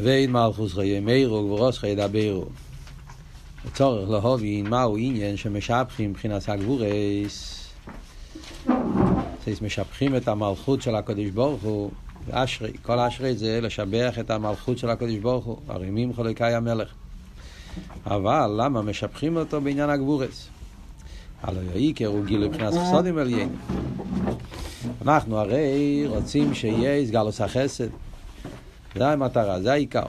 כבד מלכוס חיי מאירו וברוס חיי דברו. הצורך להובין מהו עניין שמשבחים מבחינת הגבורס. משבחים את המלכות של הקדוש ברוך הוא, אשרי, כל אשרי זה לשבח את המלכות של הקדוש ברוך הוא, הרימים חולקי המלך. אבל למה משבחים אותו בעניין הגבורס? הלא יעיקר הוא גילוי מבחינת חסודים עליינו. אנחנו הרי רוצים שיהיה סגלוס החסד. זה המטרה, זה העיקר.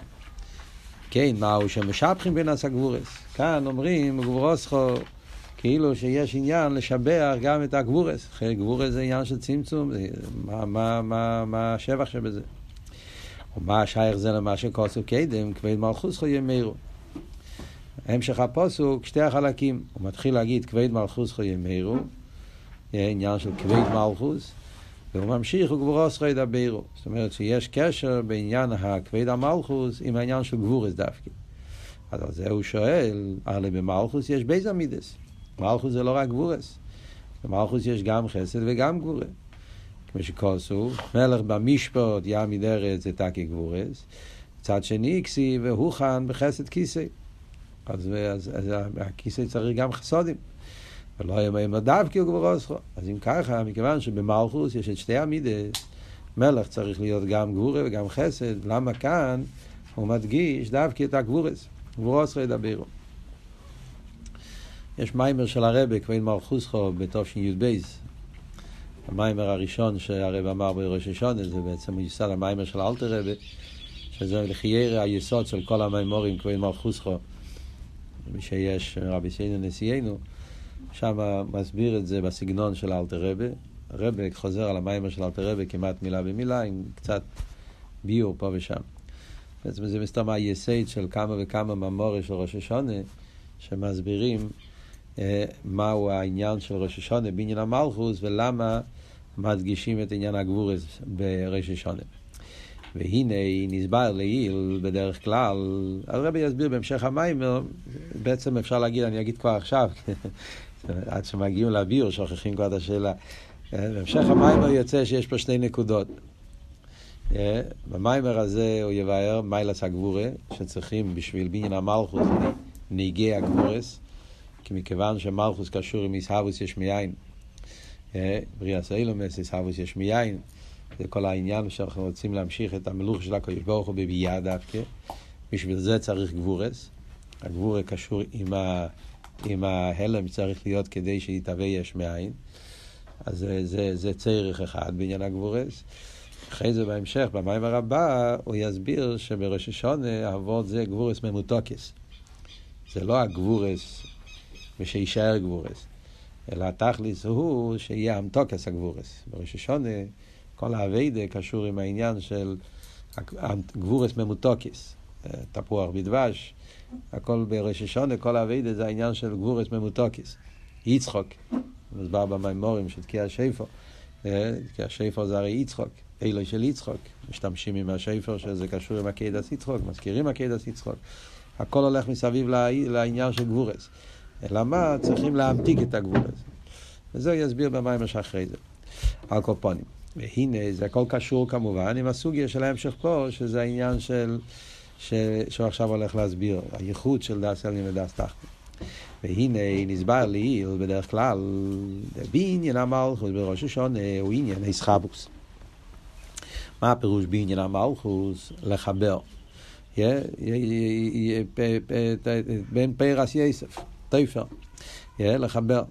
כן, מהו שמשבחים בין הסגבורס. כאן אומרים גבורוסכו, כאילו שיש עניין לשבח גם את הגבורס. גבורס זה עניין של צמצום, מה, מה, מה, מה השבח שבזה? ומה השייך זה למה שכוסו קדם, כבד מלכוס חיי מאירו. המשך הפוסוק, שתי החלקים. הוא מתחיל להגיד כבד מלכוס חיי מאירו, עניין של כבוד מלכות, והוא ממשיך וגבורתך ידברו. זאת אומרת שיש קשר בעניין הכבוד המלכות עם העניין של גבורות דווקא. אז על זה הוא שואל, הרי במלכות יש ב' המידות. מלכות זה לא רק גבורות. במלכות יש גם חסד וגם גבורה. כמו שכתוב, מלך במשפט יעמיד ארץ זה תוקף גבורות. מצד שני כתיב והוכן בחסד כיסא. אז, אז, אז הכיסא צריך גם חסודים. ולא היה מהם דווקא גבורוסכו. אז אם ככה, מכיוון שבמלכוס יש את שתי המידס, מלך צריך להיות גם גבורה וגם חסד, למה כאן הוא מדגיש דווקא את הגבורס, גבורוסכו ידברו. יש מיימר של הרבה, כבוד מלכוסכו, בתשי"ב, המיימר הראשון שהרב אמר בראש השונה, זה בעצם מיוסד המיימר של אלתר רבה, שזה לחיירה היסוד של כל המיימורים, כבוד מלכוסכו, מי שיש רבי סיינו נשיאנו, שם מסביר את זה בסגנון של אלתר רבה. הרבה חוזר על המיימר של אלתר רבה כמעט מילה במילה, עם קצת ביור פה ושם. בעצם זה מסתום היסד של כמה וכמה ממורי של ראש השונה, שמסבירים אה, מהו העניין של ראש השונה בעניין המלכוס ולמה מדגישים את עניין הגבורס בראש השונה. והנה נסבר לעיל בדרך כלל, הרבי יסביר בהמשך המיימר, בעצם אפשר להגיד, אני אגיד כבר עכשיו, עד שמגיעים לאוויר שוכחים כבר את השאלה. בהמשך המיימר יוצא שיש פה שתי נקודות. במיימר הזה הוא יבאר מיילס הגבורה, שצריכים בשביל בניין המלכוס נהיגי הגבורס, כי מכיוון שמלכוס קשור עם איסהבוס יש מיין. בריאס אילומס, איסהבוס יש מיין. זה כל העניין שאנחנו רוצים להמשיך את המלוך של הקדוש ברוך הוא בביאה דווקא. בשביל זה צריך גבורס. הגבורה קשור עם, ה, עם ההלם צריך להיות כדי שיתהווה יש מאין. אז זה, זה, זה צריך אחד בעניין הגבורס. אחרי זה בהמשך, במים הבא, הוא יסביר שבראש השונה אבות זה גבורס ממותוקס. זה לא הגבורות ושיישאר גבורות, אלא התכלית הוא שיהיה המתקת הגבורות. בראש השנה כל העבודה קשור עם העניין של גבורות ממותקות, תפוח בדבש, הכל בראש השנה, כל העבודה זה העניין של גבורות ממותקות. יצחק, מוסבר במאמרים של תקיעת שופר, תקיעת שופר זה הרי יצחק, אילו של יצחק, משתמשים עם השופר שזה קשור עם עקידת יצחק, מזכירים עקידת יצחק, הכל הולך מסביב לעניין של גבורס. אלא מה? צריכים להמתיק את הגבורס. וזה יסביר במים שאחרי זה. על קופונים. והנה, זה הכל קשור כמובן עם הסוגיה של ההמשך פה, שזה העניין של, ש, שהוא עכשיו הולך להסביר, הייחוד של דס אלין ודס תחתן. והנה נסבר לי, בדרך כלל, בעניין המלכוס בראש השונה הוא עניין איסחבוס. מה הפירוש בעניין המלכוס? לחבר. בין פרס יסף, תפר, לחבר.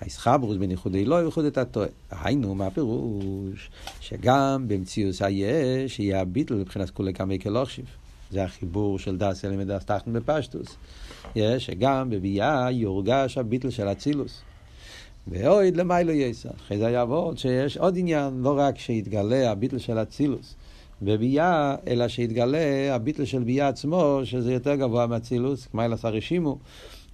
האיסחברוס בין ייחודי לא ייחוד את הטועה. היינו, מה הפירוש? שגם במציאות היש, יהיה הביטל מבחינת כולי כמי כלוכשיב. זה החיבור של דס אלים ודס תחתן בפשטוס. יש שגם בביאה יורגש הביטל של אצילוס. ואויד למיילו יסע. אחרי זה יעבוד שיש עוד עניין, לא רק שיתגלה הביטל של אצילוס בביאה, אלא שיתגלה הביטל של ביאה עצמו, שזה יותר גבוה מאצילוס, אלעס הרשימו,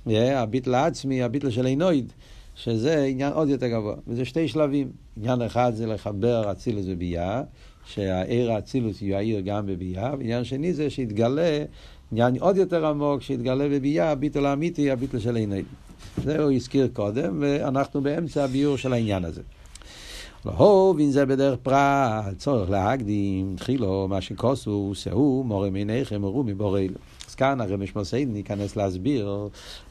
הביטל העצמי, הביטל של עינויד. שזה עניין עוד יותר גבוה. וזה שתי שלבים. עניין אחד זה לחבר אצילוס וביאה, שהעיר האצילוס יאיר גם בביאה, ועניין שני זה שיתגלה עניין עוד יותר עמוק, שיתגלה בביאה, הביטול האמיתי, הביטול של עיני. זה הוא הזכיר קודם, ואנחנו באמצע הביור של העניין הזה. להובין זה בדרך פרט, צורך להקדים, תחילו, מה שכוסו, שאו, מורה מעיניכם, ורו מבורל. אז כאן הרב משמעותיין ניכנס להסביר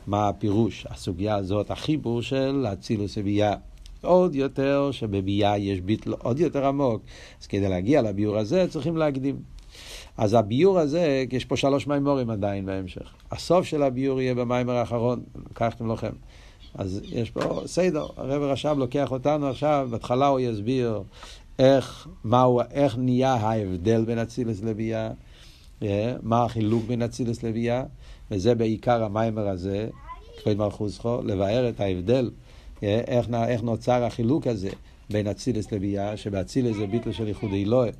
מה הפירוש, הסוגיה הזאת, החיבור של אצילוס וביאה. עוד יותר שבביאה יש ביטל עוד יותר עמוק. אז כדי להגיע לביור הזה צריכים להקדים. אז הביור הזה, יש פה שלוש מימורים עדיין בהמשך. הסוף של הביור יהיה במיימר האחרון, לקחתם לכם. אז יש פה סדר, הרב רש"ב לוקח אותנו עכשיו, בהתחלה הוא יסביר איך, מהו, איך נהיה ההבדל בין אצילס לביאה, אה, מה החילוק בין אצילס לביאה, וזה בעיקר המיימר הזה, כבוד מלכוסכו, לבאר את ההבדל, איך, איך נוצר החילוק הזה בין אצילס לביאה, שבאצילס זה ביטל של ייחוד אלוהי,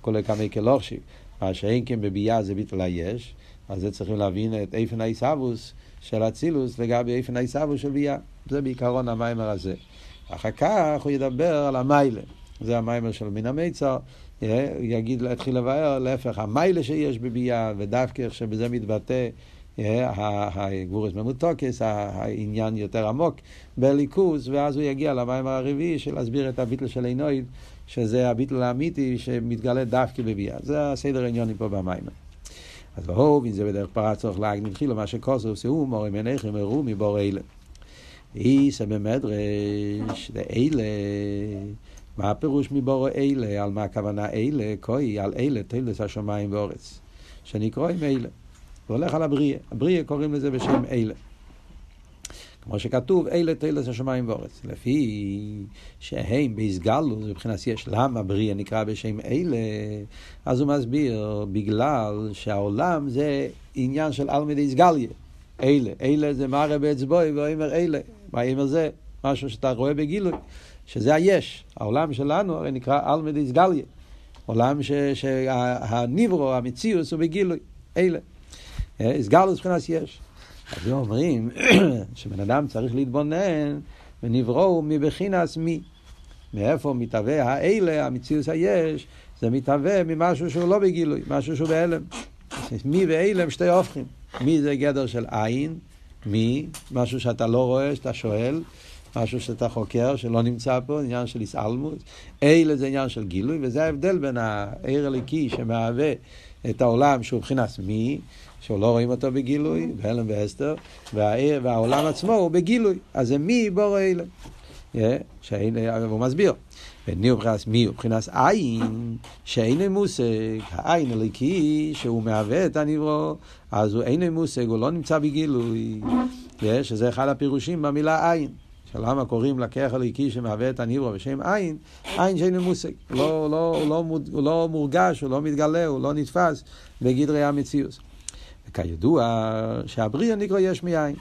כולל כמי כלוכשי, מה שאין כן בביאה זה ביטל היש, אז זה צריכים להבין את איפן האיסאוווס של אצילוס לגבי איפן האיסאוווס של ביאה. זה בעיקרון המיימר הזה. אחר כך הוא ידבר על המיילה. זה המיימר של מן המיצר. יגיד, יתחיל לבאר, להפך, המיילה שיש בביאה, ודווקא איך שבזה מתבטא הגבורס ממותוקס, העניין יותר עמוק בליכוז, ואז הוא יגיע למיימר הרביעי של להסביר את הביטל של עינויד, שזה הביטל האמיתי שמתגלה דווקא בביאה. זה הסדר העניונים פה במיימר. אז ואהוב, אם זה בדרך פרץ צורך להגניב תחילו, מה שכוסו, שאו מורים עיניכם הראו מבור אלה. איסא במדרש, לאלה, מה הפירוש מבור אלה, על מה הכוונה אלה, כוי, על אלה, תלס השמיים ואורץ, שנקראים אלה. זה הולך על הבריאה, הבריאה קוראים לזה בשם אלה. כמו שכתוב, אלה תלס השמיים ואורץ. לפי שהם בהסגלו, זה מבחינת יש, למה בריאה נקרא בשם אלה? אז הוא מסביר, בגלל שהעולם זה עניין של אלמדי סגליה. אלה, אלה זה מראה באצבעי, ואומר אלה. מה אומר זה? משהו שאתה רואה בגילוי, שזה היש. העולם שלנו הרי נקרא אלמדי סגליה. עולם שהניברו, המציאוס הוא בגילוי. אלה. סגלוס מבחינת יש. אז אומרים שבן אדם צריך להתבונן ונבראו מבחינס מי. מאיפה מתהווה האלה, המציאוס היש, זה מתהווה ממשהו שהוא לא בגילוי, משהו שהוא בהלם. מי ואלה הם שתי הופכים. מי זה גדר של עין, מי, משהו שאתה לא רואה, שאתה שואל, משהו שאתה חוקר, שלא נמצא פה, עניין של הסעלמות. אלה זה עניין של גילוי, וזה ההבדל בין העיר הליקי שמהווה את העולם שהוא מבחינת מי, שהוא לא רואים אותו בגילוי, בהלם והעיר, והעולם עצמו הוא בגילוי. אז זה מי בור אלה. הוא מסביר. וני הוא מבחינת מי הוא מבחינת עין, שאין מושג, העין הליקי, שהוא מהווה את הנברו, אז הוא אין מושג, הוא לא נמצא בגילוי, שזה אחד הפירושים במילה עין. למה קוראים לכך הליקי שמהווה את הנברו בשם עין, עין שאין מושג, לא, לא, לא, הוא לא מורגש, הוא לא מתגלה, הוא לא נתפס בגדרי המציאוס. וכידוע שהבריאה נקרא יש מאין.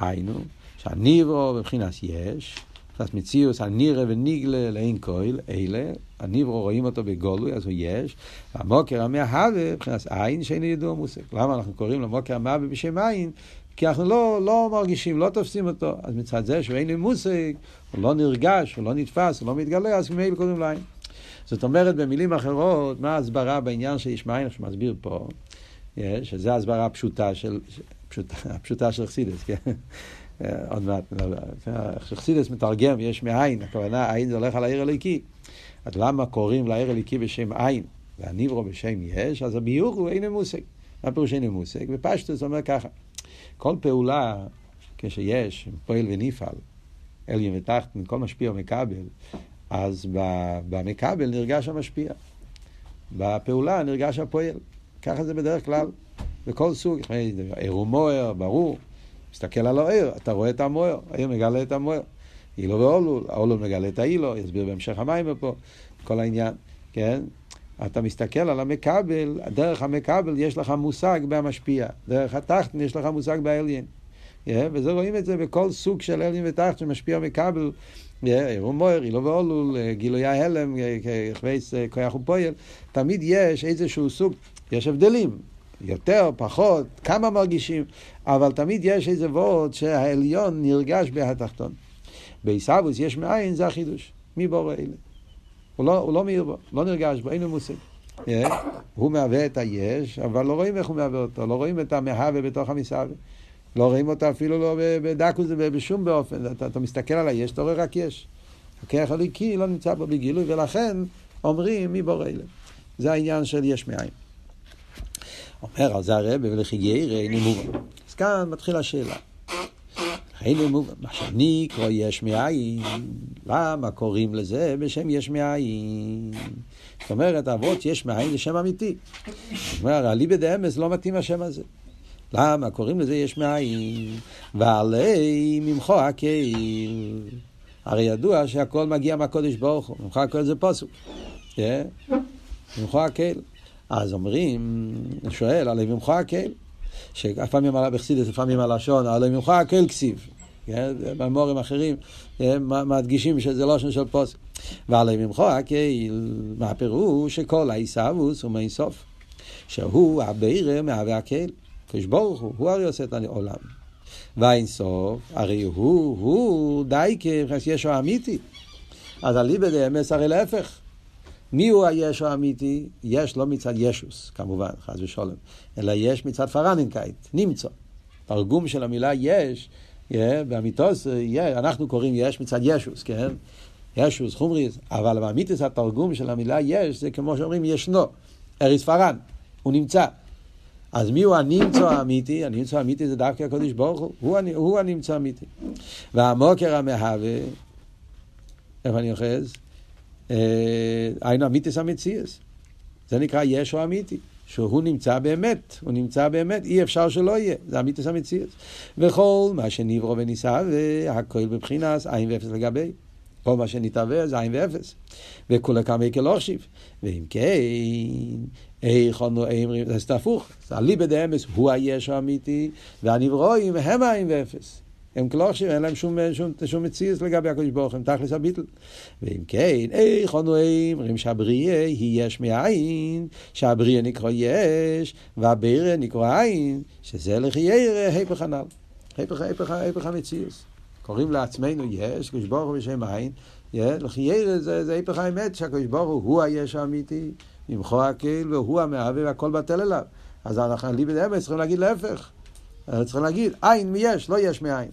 היינו, שהניברו בבחינת יש, מבחינת מציאוס, הנירה וניגלה לאין כהל, אלה, הניברו רואים אותו בגולוי, אז הוא יש, והמוקר המהווה, מבחינת עין, שאין ידוע מושג. למה אנחנו קוראים לו מוקר המהווה בשם עין? כי אנחנו לא, לא מרגישים, לא תופסים אותו. אז מצד זה שאין לי מושג, הוא לא נרגש, הוא לא נתפס, הוא לא מתגלה, אז ממילא קוראים לו עין. זאת אומרת, במילים אחרות, מה ההסברה בעניין של ישמעאל שמסביר פה? שזה ההסברה הפשוטה של, פשוטה, הפשוטה של חסידס, כן? עוד מעט, חסידס מתרגם, יש מאין, הכוונה, עין זה הולך על העיר הליקי. אז למה קוראים לעיר הליקי בשם עין, והניברו בשם יש? אז הביור הוא אין מושג. מה פירוש אין מושג? ופשטוס אומר ככה, כל פעולה, כשיש פועל ונפעל, אליין ותחתן, כל משפיע ומקבל, אז במקבל נרגש המשפיע. בפעולה נרגש הפועל. ככה זה בדרך כלל, בכל סוג. ער הוא מוער, ברור. מסתכל על הער, אתה רואה את המוער, הער מגלה את המוער. אילו ואולול, האולול מגלה את האילו, יסביר בהמשך המים פה, כל העניין, כן? אתה מסתכל על המקבל, דרך המקבל יש לך מושג במשפיע, דרך התחתן יש לך מושג באליין. Yeah, וזה רואים את זה בכל סוג של אליין ותחת שמשפיע מקבל, עירום מויר, אילו ואולול, גילוי ההלם, חווייס כוח ופועל, תמיד יש איזשהו סוג, יש הבדלים, יותר, פחות, כמה מרגישים, אבל תמיד יש איזה וורד שהעליון נרגש בהתחתון. בעיסאוויס יש מאין, זה החידוש. מי בורא אלה? הוא לא, הוא לא מאיר בו, לא נרגש בו, אין לו מושג. הוא מהווה את היש, אבל לא רואים איך הוא מהווה אותו, לא רואים את המהווה בתוך המסעווה. לא רואים אותו אפילו לא בדקוס ובשום באופן. אתה, אתה מסתכל על היש, אתה רואה רק יש. הכיח הליקי לא נמצא בו בגילוי, ולכן אומרים מי בורא אלה. זה העניין של יש מאין. אומר על זה הרב, ירא איני מובן. אז כאן מתחילה השאלה. איני מובן, מה שאני קורא יש מאין, למה קוראים לזה בשם יש מאין? זאת אומרת, אבות יש מאין זה שם אמיתי. זאת אומרת, אליבא דאמס לא מתאים השם הזה. למה? קוראים לזה יש מאין, ועלי ממחו הקהיל. הרי ידוע שהכל מגיע מהקודש ברוך הוא, ממחו הקהיל זה פוסוק. כן? ממחו הקהיל. אז אומרים, שואל, עלי ממחו הקהיל. שלפעמים על בחסידס, לפעמים על לשון, עלי ממחו הקהיל כסיב. כן? במורים אחרים מדגישים שזה לא שם של פוסק. ועלי ממחו הקהיל, מה הפירוש? שכל העיסאוווס הוא מאיסוף. שהוא הבירה מהווה הקהיל. הקדוש ברוך הוא, הוא הרי עושה את העולם. והאינסוף, הרי הוא, הוא די כישו אמיתי. אז אליבא דאמס הרי להפך. מי הוא הישו האמיתי? יש לא מצד ישוס, כמובן, חס ושלום, אלא יש מצד פרנינקייט, נמצא. תרגום של המילה יש, באמיתוס, אנחנו קוראים יש מצד ישוס, כן? ישוס, חומריס, אבל באמיתוס התרגום של המילה יש, זה כמו שאומרים ישנו, אריס פרן, הוא נמצא. אז מי הוא הנמצא האמיתי? הנמצא האמיתי זה דווקא הקדוש ברוך הוא, הוא הנמצא האמיתי. והמוקר המהווה, איפה אני אוחז? אה, היינו אמיתיס המציאס. זה נקרא ישו אמיתי. שהוא נמצא באמת, הוא נמצא באמת, אי אפשר שלא יהיה, זה אמיתיס המציאס. וכל מה שנברו ונישא, והכל בבחינס, עין ואפס לגבי. כל מה שנתהווה זה עין ואפס. וכולי כמה כלוכשיב. ואם כן, איך אנו אמרים, זה הפוך, אליבא דאמס הוא היש האמיתי, והנברואים הם עין ואפס. הם כלוכשיב, אין להם שום, שום, שום מציאות לגבי הקדוש ברוך הם תכלס הביטל. ואם כן, איך אנו אומרים שהבריאה היא יש מאין, שהבריאה נקרא יש, והבירה נקרא עין, שזה לכי ירא, היפך הנ"ל. היפך, היפך, היפך המציאות. קוראים לעצמנו יש, קדוש ברוך הוא בשם עין, לכי ירא זה, זה היפך האמת, שהקדוש ברוך הוא היש האמיתי. ממחו הקהיל והוא המהווה והכל בטל אליו. אז אנחנו, ליבד אמס, צריכים להגיד להפך. צריכים להגיד, עין מיש, לא יש מאין.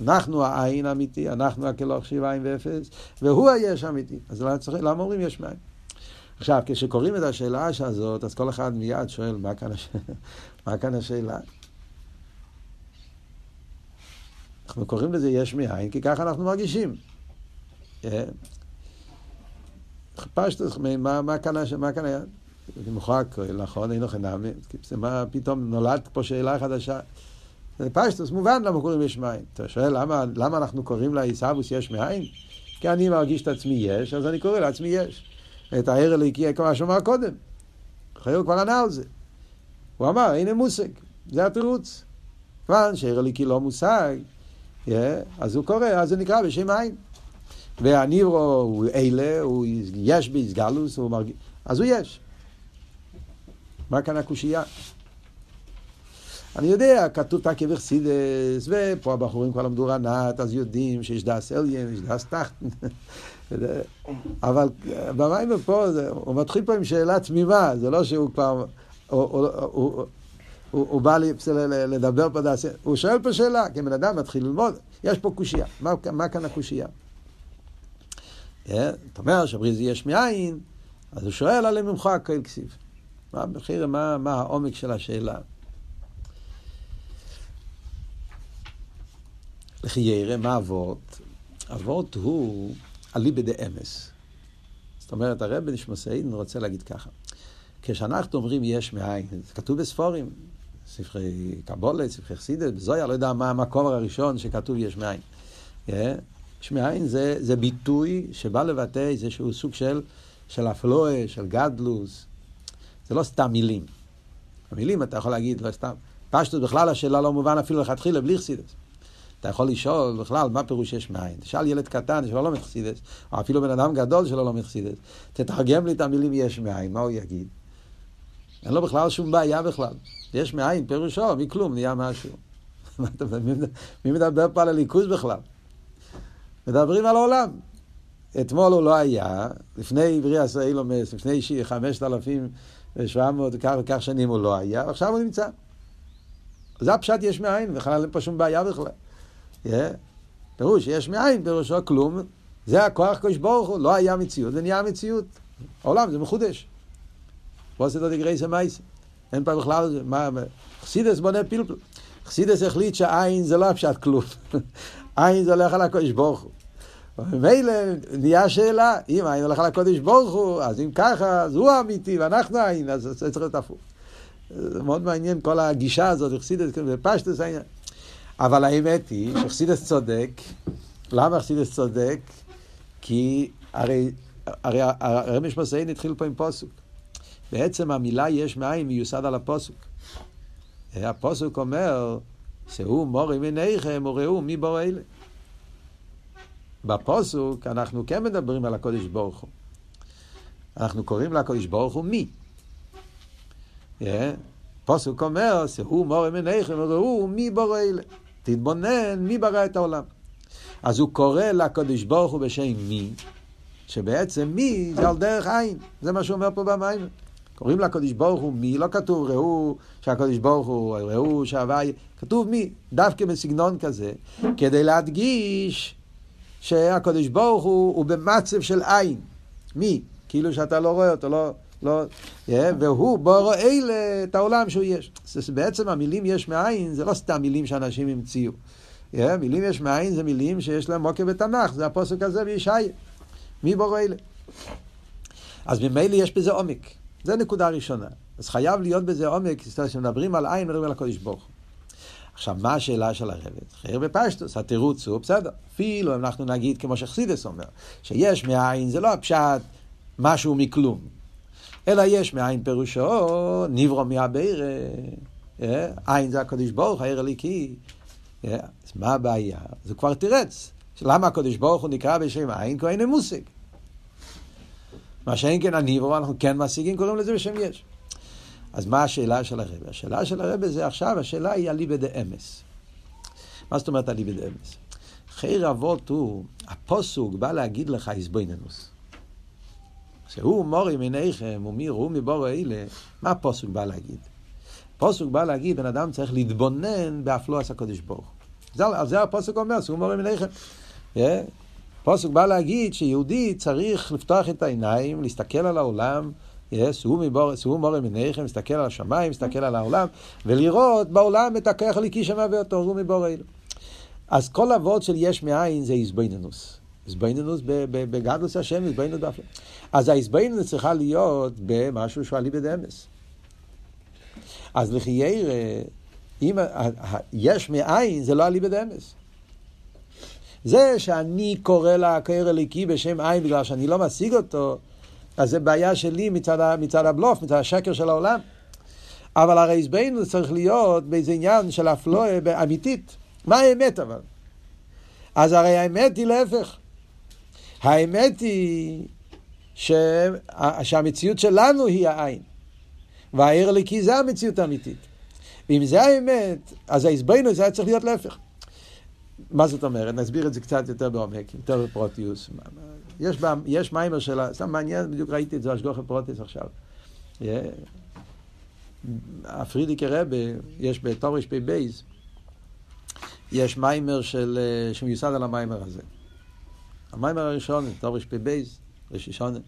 אנחנו העין האמיתי, אנחנו הכלוך שיב עין ואפס, והוא היש האמיתי. אז למה אומרים יש מאין? עכשיו, כשקוראים את השאלה הזאת, אז כל אחד מיד שואל, מה כאן, הש... מה כאן השאלה? אנחנו קוראים לזה יש מאין, כי ככה אנחנו מרגישים. אה? פשטוס, מה, מה כאן היה? מוחק, נכון, אינו חינמי, מה פתאום נולד פה שאלה חדשה? זה פשטוס, מובן למה קוראים יש מאין. אתה שואל למה, למה אנחנו קוראים לעיסאוווס יש מאין? כי אני מרגיש את עצמי יש, אז אני קורא לעצמי יש. את הער הליקי, כמו שאמר קודם. חיוב כבר ענה על זה. הוא אמר, הנה מושג, זה התירוץ. כיוון שער הליקי לא מושג, yeah, אז הוא קורא, אז זה נקרא בשם עין. והניברו הוא אלה, הוא יש באיסגלוס, הוא מרגיש, אז הוא יש. מה כאן הקושייה? אני יודע, כתוב תקי וחסידס, ופה הבחורים כבר למדו רנת, אז יודעים שיש דס אליין, יש דס תחת. אבל במים פה, הוא מתחיל פה עם שאלה תמימה, זה לא שהוא כבר, הוא, הוא, הוא, הוא, הוא בא לדבר פה דס, הוא שואל פה שאלה, כי בן אדם מתחיל ללמוד, יש פה קושייה, מה, מה כאן הקושייה? אתה אומר שבריזי יש מאין, אז הוא שואל עליהם ממך הכל כסיב. מה המחיר, מה, מה העומק של השאלה? לכי ירא, מה אבות? אבות הוא אליבא דאמס. זאת אומרת, הרב בנשמוסיין רוצה להגיד ככה. כשאנחנו אומרים יש מאין, זה כתוב בספורים, ספרי קבולת, ספרי חסידת, בזויה, לא יודע מה המקום הראשון שכתוב יש מאין. יש מאין זה, זה ביטוי שבא לבטא איזשהו סוג של, של אפלואה, של גדלוס. זה לא סתם מילים. המילים אתה יכול להגיד, לא סתם. פשטות בכלל השאלה לא מובן אפילו לכתחילה בלי חסידס. אתה יכול לשאול בכלל מה פירוש יש מאין. תשאל ילד קטן שלא לומד חסידס, או אפילו בן אדם גדול שלא לומד חסידס. תתרגם לי את המילים יש מאין, מה הוא יגיד? אין לו בכלל שום בעיה בכלל. יש מאין, פירושו, מכלום נהיה משהו. מי מדבר פה על הליכוז בכלל? מדברים על העולם. אתמול הוא לא היה, לפני בריאה אילומס, לפני חמשת אלפים ושבע מאות וכך וכך שנים הוא לא היה, ועכשיו הוא נמצא. זה הפשט יש מאין, בכלל אין פה שום בעיה בכלל. Yeah. פירוש יש מאין, פירושו כלום, זה הכוח קדוש ברוך הוא, לא היה מציאות, זה נהיה מציאות. העולם זה מחודש. ועושה את הדגרייס המייס. אין פה בכלל, מה, חסידס בונה פלפל. חסידס החליט שהעין זה לא הפשט כלום. עין זה הולך על הקודש ברוך הוא. ומילא נהיה שאלה, אם העין הולך על הקודש ברוך הוא, אז אם ככה, אז הוא האמיתי ואנחנו העין, אז זה צריך להיות הפוך. זה מאוד מעניין כל הגישה הזאת, חסידס, ופשטוס העניין. אבל האמת היא שחסידס צודק. למה חסידס צודק? כי הרי, הרמש מסעין התחיל פה עם פוסוק. בעצם המילה יש מאין מיוסד על הפוסוק. הפוסוק אומר, שהוא מורי מניכם וראו מי בורא אלה. בפוסוק אנחנו כן מדברים על הקודש ברוך הוא. אנחנו קוראים לקודש ברוך הוא מי. Yeah. פוסוק אומר, שהוא מורי מניכם וראו מי בורא אלה. תתבונן מי ברא את העולם. אז הוא קורא לקודש ברוך הוא בשם מי, שבעצם מי זה על דרך עין. זה מה שהוא אומר פה במים. קוראים לקדוש ברוך הוא מי, לא כתוב ראו שהקדוש ברוך הוא, ראו שהוואי, כתוב מי, דווקא בסגנון כזה, כדי להדגיש שהקדוש ברוך הוא הוא במצב של עין. מי? כאילו שאתה לא רואה אותו, לא... לא, yeah, והוא בורא אלה את העולם שהוא יש. זה בעצם המילים יש מאין, זה לא סתם מילים שאנשים המציאו. Yeah, מילים יש מאין זה מילים שיש להם מוקר בתנ"ך, זה הפוסק הזה בישעיה. מי בורא אלה? אז ממילא יש בזה עומק. זה נקודה ראשונה. אז חייב להיות בזה עומק, כשמדברים על עין, מדברים על הקודש ברוך עכשיו, מה השאלה של הרבת? חייר בפשטוס, התירוץ הוא בסדר. אפילו אם אנחנו נגיד, כמו שחסידס אומר, שיש מאין, זה לא הפשט משהו מכלום. אלא יש מאין פירושו, נברו מהבירה. אה? עין זה הקודש ברוך, העיר הליקי. אה? אז מה הבעיה? זה כבר תירץ. למה הקודש ברוך הוא נקרא בשם עין? כי אין מושג. מה שאין כן הניברו, אנחנו כן משיגים, קוראים לזה בשם יש. אז מה השאלה של הרב? השאלה של הרב זה עכשיו, השאלה היא אליבא דאמס. מה זאת אומרת אליבא דאמס? חיר אבות הוא, הפוסוק בא להגיד לך איזבויננוס. שהוא מורי מניכם ומי ראו מבורו אלה, מה הפוסוק בא להגיד? הפוסוק בא להגיד, בן אדם צריך להתבונן באפלואס הקודש ברוך. על זה הפוסק אומר, שהוא מורי מניכם. Yeah. פוסק בא להגיד שיהודי צריך לפתוח את העיניים, להסתכל על העולם, שאו מורה מניכם, להסתכל על השמיים, להסתכל על העולם, ולראות בעולם את הכוח הליקי שמהווה אותו, הוא מבור אלו. אז כל אבות של יש מאין זה איזבנינוס. איזבנינוס בגדלוס השם, איזבנינוס באפלה. אז האיזבנינוס צריכה להיות במשהו שהוא אליבא דאמס. אז לחיירא, אם יש מאין זה לא אליבא דאמס. זה שאני קורא לקר אליקי בשם עין בגלל שאני לא משיג אותו, אז זה בעיה שלי מצד, מצד הבלוף, מצד השקר של העולם. אבל הרי עזבנו צריך להיות באיזה עניין של אפלואה אמיתית. מה האמת אבל? אז הרי האמת היא להפך. האמת היא ש... שהמציאות שלנו היא העין. והעיר הליקי זה המציאות האמיתית. ואם זה האמת, אז העזבנו זה היה צריך להיות להפך. מה זאת אומרת? נסביר את זה קצת יותר בעומק, יותר בפרוטיוס. יש, בה, יש מיימר של, סתם מעניין, בדיוק ראיתי את זה, אשגוחי פרוטיוס עכשיו. הפרידיקי רבה, יש בתורש פי בייז, יש מיימר של, שמיוסד על המיימר הזה. המיימר הראשון, תורש פי בייז, רשישונה.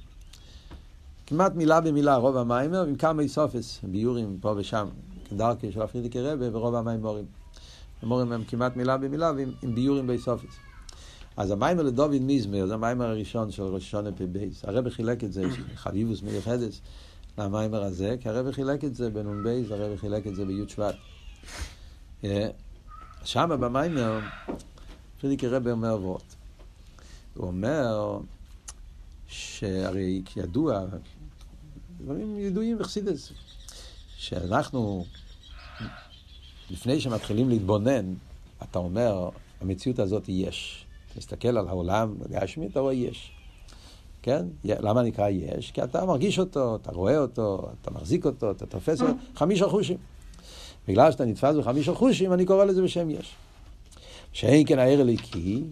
כמעט מילה במילה, רוב המיימר, עם כמה איסופס, ביורים פה ושם, כדרכי של הפרידיקי רבה ורוב המיימורים. אמורים הם כמעט מילה במילה ועם עם ביורים בייסופיס. אז המיימר לדוד מיזמר, זה המיימר הראשון של ראש השונה פ"בייס. הרב חילק את זה, חביבוס מיוחדס, למיימר הזה, כי הרב חילק את זה בנ"ב, הרב חילק את זה בי' שבט. אה, שם במיימר, פרידיק הרב אומר וורט. הוא אומר שהרי ידוע, דברים ידועים בחסידס, שאנחנו לפני שמתחילים להתבונן, אתה אומר, המציאות הזאת יש. מסתכל על העולם הגשמי, אתה רואה יש. כן? למה נקרא יש? כי אתה מרגיש אותו, אתה רואה אותו, אתה מחזיק אותו, אתה תופס אותו, חמישה חושים. בגלל שאתה נתפס בחמישה חושים, אני קורא לזה בשם יש. שאין כן הער אליקי,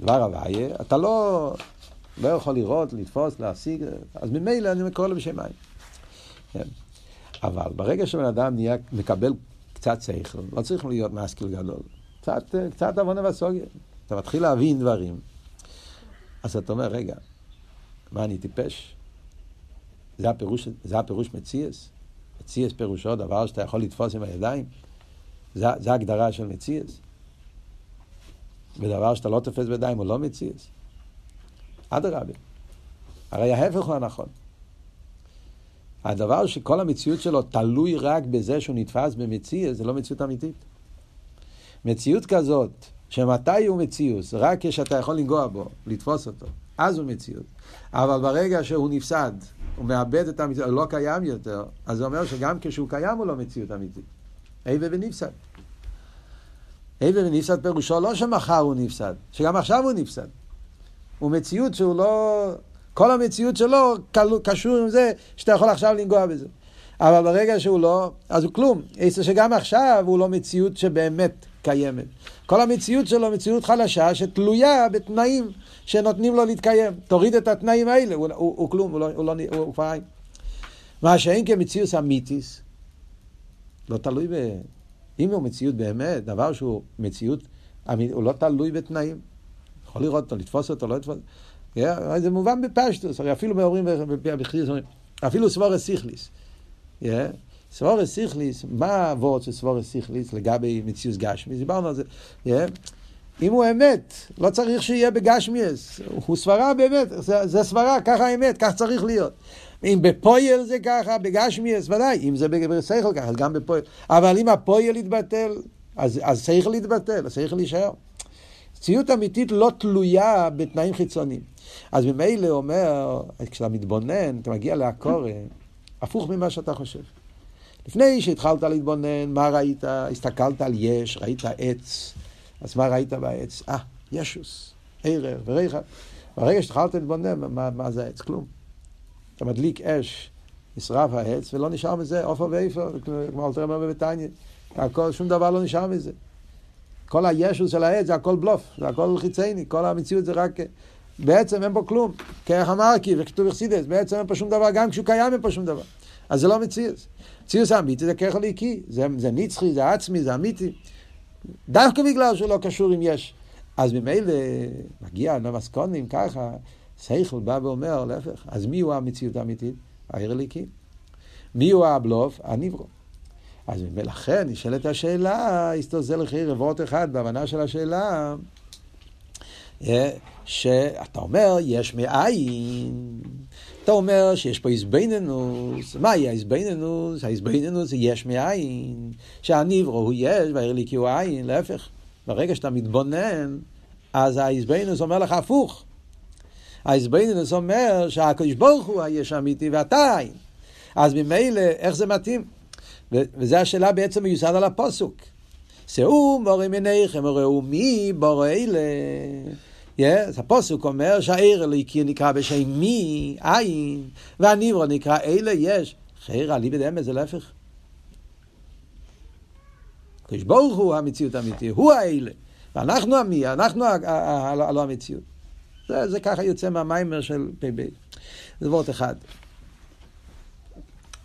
דבר הוויה, אתה לא, לא יכול לראות, לתפוס, להשיג, אז ממילא אני קורא לו בשם מים. כן. אבל ברגע שבן אדם נהיה, מקבל קצת שכל, לא צריך להיות משכיל גדול. קצת, קצת עוונה וסוגיה. אתה מתחיל להבין דברים. אז אתה אומר, רגע, מה, אני טיפש? זה הפירוש, זה הפירוש מציאס? מציאס פירושו דבר שאתה יכול לתפוס עם הידיים? זה, זה הגדרה של מציאס? ודבר שאתה לא תופס בידיים הוא לא מציאס? אדרבה. הרי ההפך הוא הנכון. הדבר שכל המציאות שלו תלוי רק בזה שהוא נתפס במציאות, זה לא מציאות אמיתית. מציאות כזאת, שמתי הוא מציאות? רק כשאתה יכול לנגוע בו, לתפוס אותו, אז הוא מציאות. אבל ברגע שהוא נפסד, הוא מאבד את המציאות, הוא לא קיים יותר, אז זה אומר שגם כשהוא קיים הוא לא מציאות אמיתית. איבה ונפסד. איבה ונפסד פירושו לא שמחר הוא נפסד, שגם עכשיו הוא נפסד. הוא מציאות שהוא לא... כל המציאות שלו קשור עם זה שאתה יכול עכשיו לנגוע בזה. אבל ברגע שהוא לא, אז הוא כלום. זה שגם עכשיו הוא לא מציאות שבאמת קיימת. כל המציאות שלו מציאות חלשה שתלויה בתנאים שנותנים לו להתקיים. תוריד את התנאים האלה, הוא, הוא, הוא כלום, הוא, לא, הוא, לא, הוא כבר אין. מה שאין כמציאות אמיתיס, לא תלוי ב... אם הוא מציאות באמת, דבר שהוא מציאות, הוא לא תלוי בתנאים. יכול לראות אותו, לתפוס אותו, לא לתפוס. Yeah, זה מובן בפשטוס, הרי אפילו אומרים אפילו סבורס סיכליס. Yeah, סבורס סיכליס, מה הוורד של סבורס סיכליס לגבי מציאות גשמי? דיברנו על זה. Yeah. אם הוא אמת, לא צריך שיהיה בגשמיאס. הוא סברה באמת, זה, זה סברה, ככה האמת, כך צריך להיות. אם בפויל זה ככה, בגשמיאס, ודאי, אם זה בשכל ככה, אז גם בפויל. אבל אם הפויל יתבטל, אז, אז שכל יתבטל, השכל יישאר. ציות אמיתית לא תלויה בתנאים חיצוניים. אז ממילא אומר, כשאתה מתבונן, אתה מגיע לעקורת, הפוך ממה שאתה חושב. לפני שהתחלת להתבונן, מה ראית? הסתכלת על יש, ראית עץ, אז מה ראית בעץ? אה, ישוס, ערר וריחה. ברגע שהתחלת להתבונן, מה, מה זה העץ? כלום. אתה מדליק אש, נשרף העץ, ולא נשאר מזה עופר ואיפר, כמו אלתר אומר בביתניה. הכל, שום דבר לא נשאר מזה. כל הישוס של העץ זה הכל בלוף, זה הכל חיצייני, כל המציאות זה רק... בעצם אין בו כלום. כרך אמרקי וכתוב אכסידס, בעצם אין פה שום דבר, גם כשהוא קיים אין פה שום דבר. אז זה לא מציאס. מציאס האמיתי זה כרך הליקי, זה, זה נצחי, זה עצמי, זה אמיתי. דווקא בגלל שהוא לא קשור עם יש. אז ממילא מגיע למסקונים ככה, שכל בא ואומר, להפך, אז מי הוא המציאות האמיתית? העיר הליקי. מי הוא הבלוף? הניברו. אז לכן נשאלת השאלה, הסתוזל לכי רבות אחד בהבנה של השאלה, אה, שאתה אומר, יש מאין. אתה אומר שיש פה איזבנינוס, מהי האיזבנינוס? האיזבנינוס זה יש מאין, שהניברו הוא יש והעיר לי כי הוא עין, להפך. ברגע שאתה מתבונן, אז האיזבנינוס אומר לך הפוך. האיזבנינוס אומר שהקדוש ברוך הוא היש אמיתי ואתה עין. אז ממילא, איך זה מתאים? וזו השאלה בעצם מיוסד על הפוסוק. שאו מורים עיניכם, וראו מי בורא אלה. אז הפוסוק אומר שהעיר אלוהיקי נקרא בשם מי, עין, והניברו נקרא אלה יש. חיר עלי בדמה זה להפך. הקדוש ברוך הוא המציאות האמיתית, הוא האלה. ואנחנו המי, אנחנו הלא המציאות. זה, ככה יוצא מהמיימר של פ"ב. זה וורט אחד.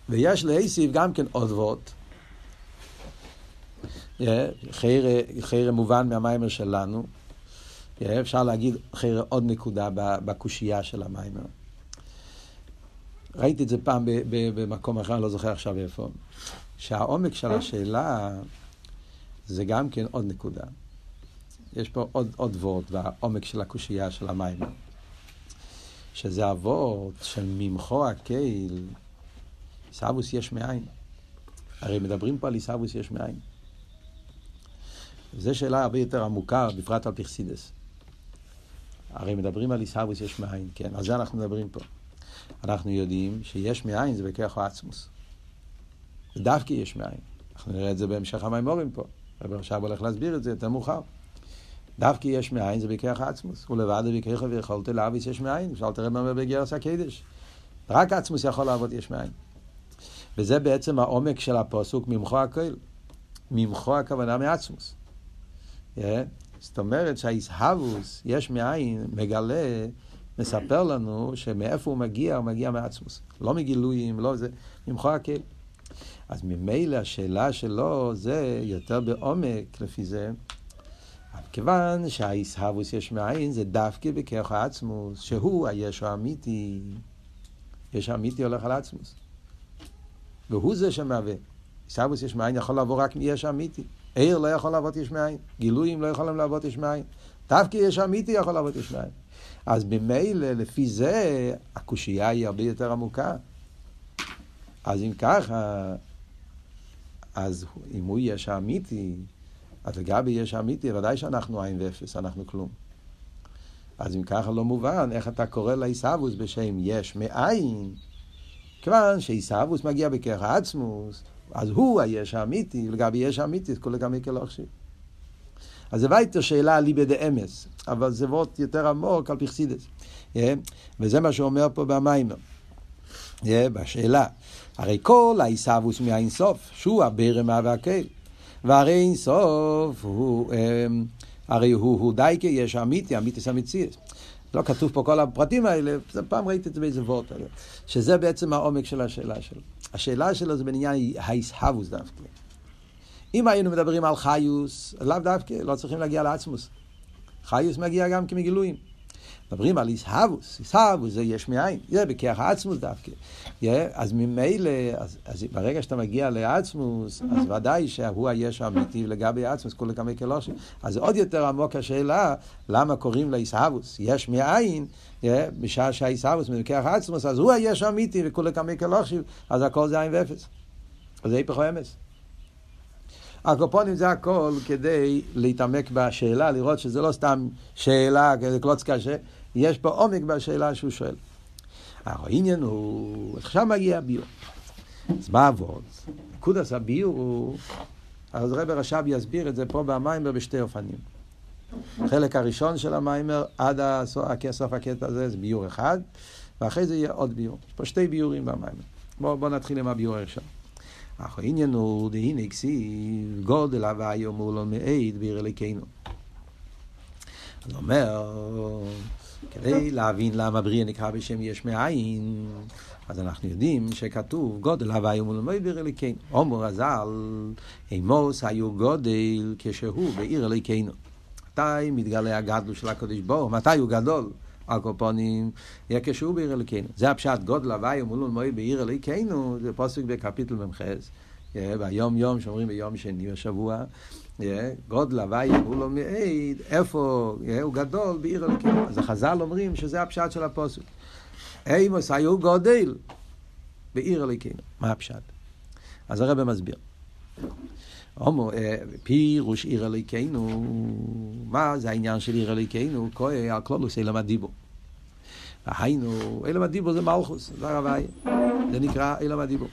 ויש להוסיף גם כן עוד וורט. חיר מובן מהמיימר שלנו. אפשר להגיד עוד נקודה בקושייה של המיימר. ראיתי את זה פעם במקום אחר, אני לא זוכר עכשיו איפה, שהעומק של השאלה זה גם כן עוד נקודה. יש פה עוד, עוד וורט בעומק של הקושייה של המיימר. שזה הוורט של ממחו הקהיל, עיסאוווס יש מאין. הרי מדברים פה על עיסאוווס יש מאין. זו שאלה הרבה יותר עמוקה, בפרט על פרסידס. הרי מדברים על עיסאוויס יש מאין, כן, על זה אנחנו מדברים פה. אנחנו יודעים שיש מאין זה בכרך העצמוס. דווקא יש מאין. אנחנו נראה את זה בהמשך המימורים פה. רבי עכשיו הולך להסביר את זה יותר מאוחר. דווקא יש מאין זה בכרך העצמוס. ולבד בכרך ויכולת להביס יש מאין. אפשר תראה מה בגרס הקדש. רק העצמוס יכול לעבוד יש מאין. וזה בעצם העומק של הפוסוק ממחו הכל. ממחו הכוונה מעצמוס. זאת אומרת שהאיסהבוס, יש מאין, מגלה, מספר לנו שמאיפה הוא מגיע, הוא מגיע מעצמוס. לא מגילויים, לא זה, ממחו הקל. אז ממילא השאלה שלו זה יותר בעומק לפי זה, כיוון שהאיסהבוס יש מאין זה דווקא בכרך העצמוס, שהוא היש האמיתי. יש האמיתי הולך על עצמוס. והוא זה שמהווה. איסהבוס יש מאין יכול לעבור רק מיש האמיתי. עיר לא יכול לעבוד יש מאין. גילויים לא יכולים לעבוד יש מאין. דווקא יש אמיתי יכול לעבוד יש מאין. אז ממילא, לפי זה, הקושייה היא הרבה יותר עמוקה. אז אם ככה, אז אם הוא יש האמיתי, אז לגבי יש האמיתי, ודאי שאנחנו עין ואפס, אנחנו כלום. אז אם ככה לא מובן, איך אתה קורא לעיסאוווס בשם יש מאין? כיוון שעיסאוווס מגיע בכרך העצמוס, אז הוא היש האמיתי, ולגבי יש האמיתי, כל לגבי כלוכשי. אז זה וייטר שאלה ליבי דה אמס, אבל זה וורט יותר עמוק על פרסידס. Yeah, וזה מה שהוא פה במיימר. Yeah, בשאלה. הרי כל העיסאוווס מהאינסוף, שהוא הברם והקל. והרי אינסוף הוא, אמ, הרי הוא, הוא דייקה, יש אמיתי, אמיתיס אמיציאס. לא כתוב פה כל הפרטים האלה, פעם ראיתי את זה באיזה וורט, שזה בעצם העומק של השאלה שלו. השאלה שלו זה בעניין האיסהבוס דווקא. אם היינו מדברים על חיוס, לאו דווקא, לא צריכים להגיע לעצמוס. חיוס מגיע גם כמגילויים. מדברים על איסהבוס, איסהבוס זה יש מאין, זה בכיח העצמוס דווקא. אז ממילא, אז, אז ברגע שאתה מגיע לעצמוס, אז ודאי שהוא היש האמיתי לגבי עצמוס, כולי כמי כלושים. אז עוד יותר עמוק השאלה, למה קוראים לאיסהבוס יש מאין, בשעה שהאיסהבוס מבכיח העצמוס, אז הוא היש האמיתי וכולי כמי כלושים, אז הכל זה עין ואפס. זה היפך אמס. הקופונים זה הכל כדי להתעמק בשאלה, לראות שזה לא סתם שאלה, כזה קלוץ קשה, יש פה עומק בשאלה שהוא שואל. העניין הוא, עכשיו מגיע הביור. אז מה עבוד? נקודס הביור הוא, אז רב רש"ב יסביר את זה פה במיימר בשתי אופנים. החלק הראשון של המיימר עד הסוף הקטע הזה זה ביור אחד, ואחרי זה יהיה עוד ביור. יש פה שתי ביורים במיימר. בואו בוא נתחיל עם הביור הראשון. אך העניין הוא, דהנה כסיב, גודל הוויה מולו מעיד בעיר אלוקינו. אז אומר, כדי להבין למה בריאה נקרא בשם יש מאין, אז אנחנו יודעים שכתוב גודל הוויה מולו מעיד בעיר אלוקינו. עומר הז"ל, אמוס היו גודל כשהוא בעיר אלוקינו. מתי מתגלה הגדלו של הקדוש ברוך מתי הוא גדול? הקופונים, כשהוא בעיר אלוקינו. זה הפשט גודל הוואי ומולון מועיל בעיר אלוקינו, זה פוסק בקפיטל מ"ח. ביום יום שאומרים ביום שני בשבוע, גודל הוואי ומולון מעיד, איפה הוא גדול בעיר אלוקינו. אז החז"ל אומרים שזה הפשט של הפוסק. אימוס היו גודל בעיר אלוקינו. מה הפשט? אז הרב מסביר. הומו, פירוש עיר אלוקינו, מה זה העניין של עיר אלוקינו? כהה הקלולוס אלם הדיבור. היינו, אלם הדיבור זה מלכוס, זה הרבי, זה נקרא אלם הדיבור.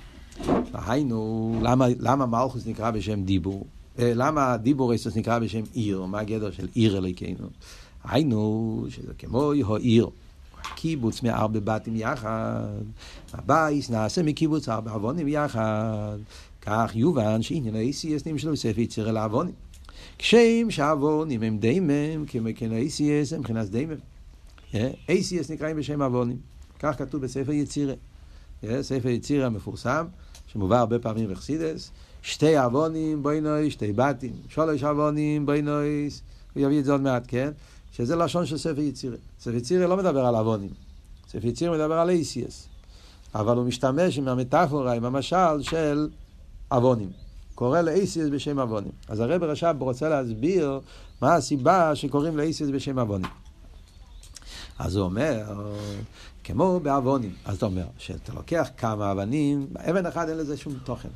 היינו, למה, למה מלכוס נקרא בשם דיבור? למה דיבור אסוס נקרא בשם עיר? מה הגדר של עיר אלוקינו? היינו, שזה כמו עיר. קיבוץ מארבע בתים יחד, הבייס נעשה מקיבוץ ארבע עוונים יחד. כך יובן שעניין ה-ACS נמשלו בספר יציר אל העוונים. כשם שהעוונים הם דיימם, כמו כן ה-ACS הם מבחינת דיימם. ACS נקראים בשם עוונים. כך כתוב בספר יצירה. ספר יצירה המפורסם, שמובא הרבה פעמים בחסידס, שתי עוונים בוינוי, שתי בתים, שלוש עוונים בוינוי, הוא יביא את זה עוד מעט, כן? שזה לשון של ספר יצירה. ספר יצירה לא מדבר על עוונים, ספר יצירה מדבר על ACS. אבל הוא משתמש עם המטאפורה, עם המשל של עוונים. קורא לאייסיס בשם עוונים. אז הרב רש"ב רוצה להסביר מה הסיבה שקוראים לאייסיס בשם עוונים. אז הוא אומר, כמו בעוונים. אז אתה אומר, שאתה לוקח כמה אבנים, אבן אחד אין לזה שום תוכן.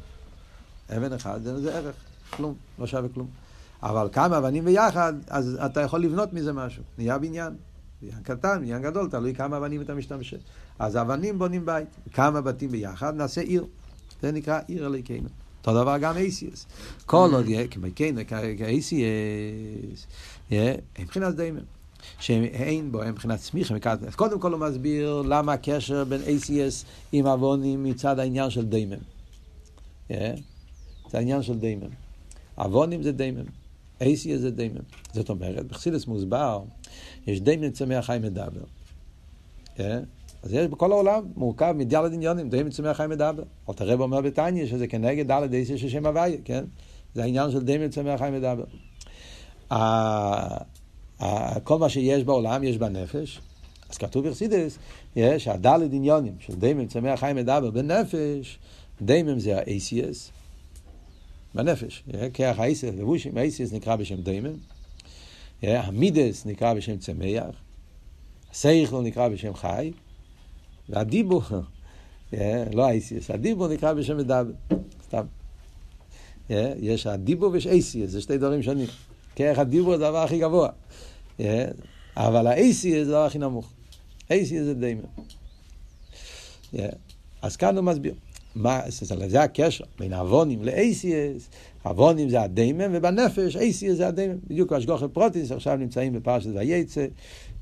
אבן אחד לזה ערך, כלום, לא שווה כלום. אבל כמה אבנים ביחד, אז אתה יכול לבנות מזה משהו. נהיה בניין. בניין קטן, בניין גדול, תלוי כמה אבנים אתה משתמש. אז אבנים בונים בית. כמה בתים ביחד, נעשה עיר. זה נקרא עיר אלוקינו. אותו דבר גם אייסיאס. כל עוד כמכן, כאייסיאס, מבחינת דיימם. שאין בו, אין מבחינת צמיחה. אז קודם כל הוא מסביר למה הקשר בין ACS עם אבונים מצד העניין של דיימם. זה העניין של דיימם. אבונים זה דיימם. ACS זה דיימם. זאת אומרת, בחסידס מוסבר, יש דיימם צמח חי מדבר. אז יש בכל העולם, מורכב מדלת עניונים, די מצומח חיים מדבר. אל תראה אומר בתניא שזה כנגד דלת דייסי של שם הוויה, כן? זה העניין של די מצומח חיים מדבר. כל מה שיש בעולם יש בנפש. אז כתוב בחסידס, יש הדלת עניונים של דיימם צמח חיים מדבר בנפש, דיימם זה ה-ACS, בנפש, כרך האיסס, לבושים, האיסס נקרא בשם דיימם, המידס נקרא בשם צמח, הסייכל נקרא בשם חי, והדיבור, לא האיסיס, הדיבור נקרא בשם מדבר, סתם. יש הדיבור ויש אייסיס, זה שתי דברים שונים. כרך הדיבור זה הדבר הכי גבוה, אבל האייסיס זה הדבר הכי נמוך. אייסיס זה דיימם. אז כאן הוא מסביר. מה, זה הקשר בין אבונים לאייסיאס, אבונים זה הדיימם, ובנפש אייסיאס זה הדיימם. בדיוק השגוחי פרוטיס, עכשיו נמצאים בפרשת וייצא,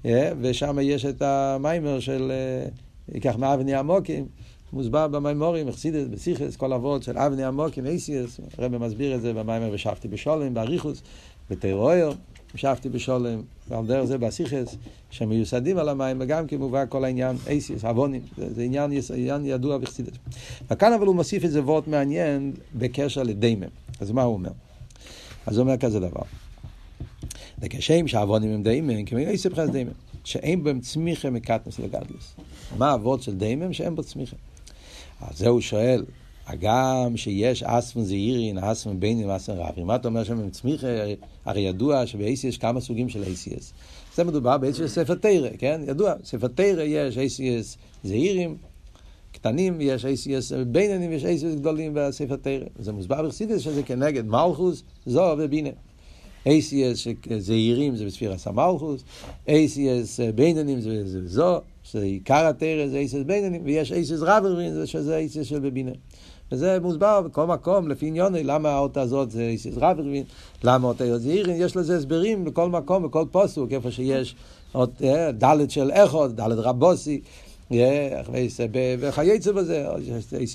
אה, ושם יש את המיימר של, אה, ייקח מאבני עמוקים, מוסבר במימורים, אכסידס, בסיכס, כל אבות של אבני עמוקים, אייסיאס, הרב מסביר את זה במיימר ושבתי בשולם, באריכוס, בטרויר. המשכתי בשולם, ועל דרך זה בסיכס, שמיוסדים על המים, וגם כמובן כל העניין אייסיס, אבונים, זה, זה עניין, עניין ידוע וחסידת. וכאן אבל הוא מוסיף איזה וורט מעניין בקשר לדיימם. אז מה הוא אומר? אז הוא אומר כזה דבר. וכשם שהאבונים הם דיימם, כמו אייסיס בחס דיימם, שאין בהם צמיחה מקטנוס לגדלוס. מה האבות של דיימם? שאין בו צמיחה. אז זה הוא שואל, הגם שיש אספן זעירין, אספן בינים ואספן רבים. מה אתה אומר שם עם צמיחה? הרי ידוע שב-ACS יש כמה סוגים של ACS. זה מדובר של ספר תרא, כן? ידוע, ספר תרא יש ACS זעירים, קטנים, יש ACS ביננים, יש ACS גדולים בספר תרא. זה מוסבר בחסידס שזה כנגד מלכוס, זו ובינה. ACS זעירים זה בספירס המלכוס, ACS ביננים זה זו, שזה עיקר התרא זה ACS ביננים, ויש ACS רבים שזה ACS של בבינה. וזה מוסבר בכל מקום, לפי עניוני, למה האות הזאת זה עזרא ורבין, למה אות היות זעירין, יש לזה הסברים בכל מקום, בכל פוסוק, איפה שיש אות אה, דלת של איכות, דלת רבוסי, אה, וכייצא בזה,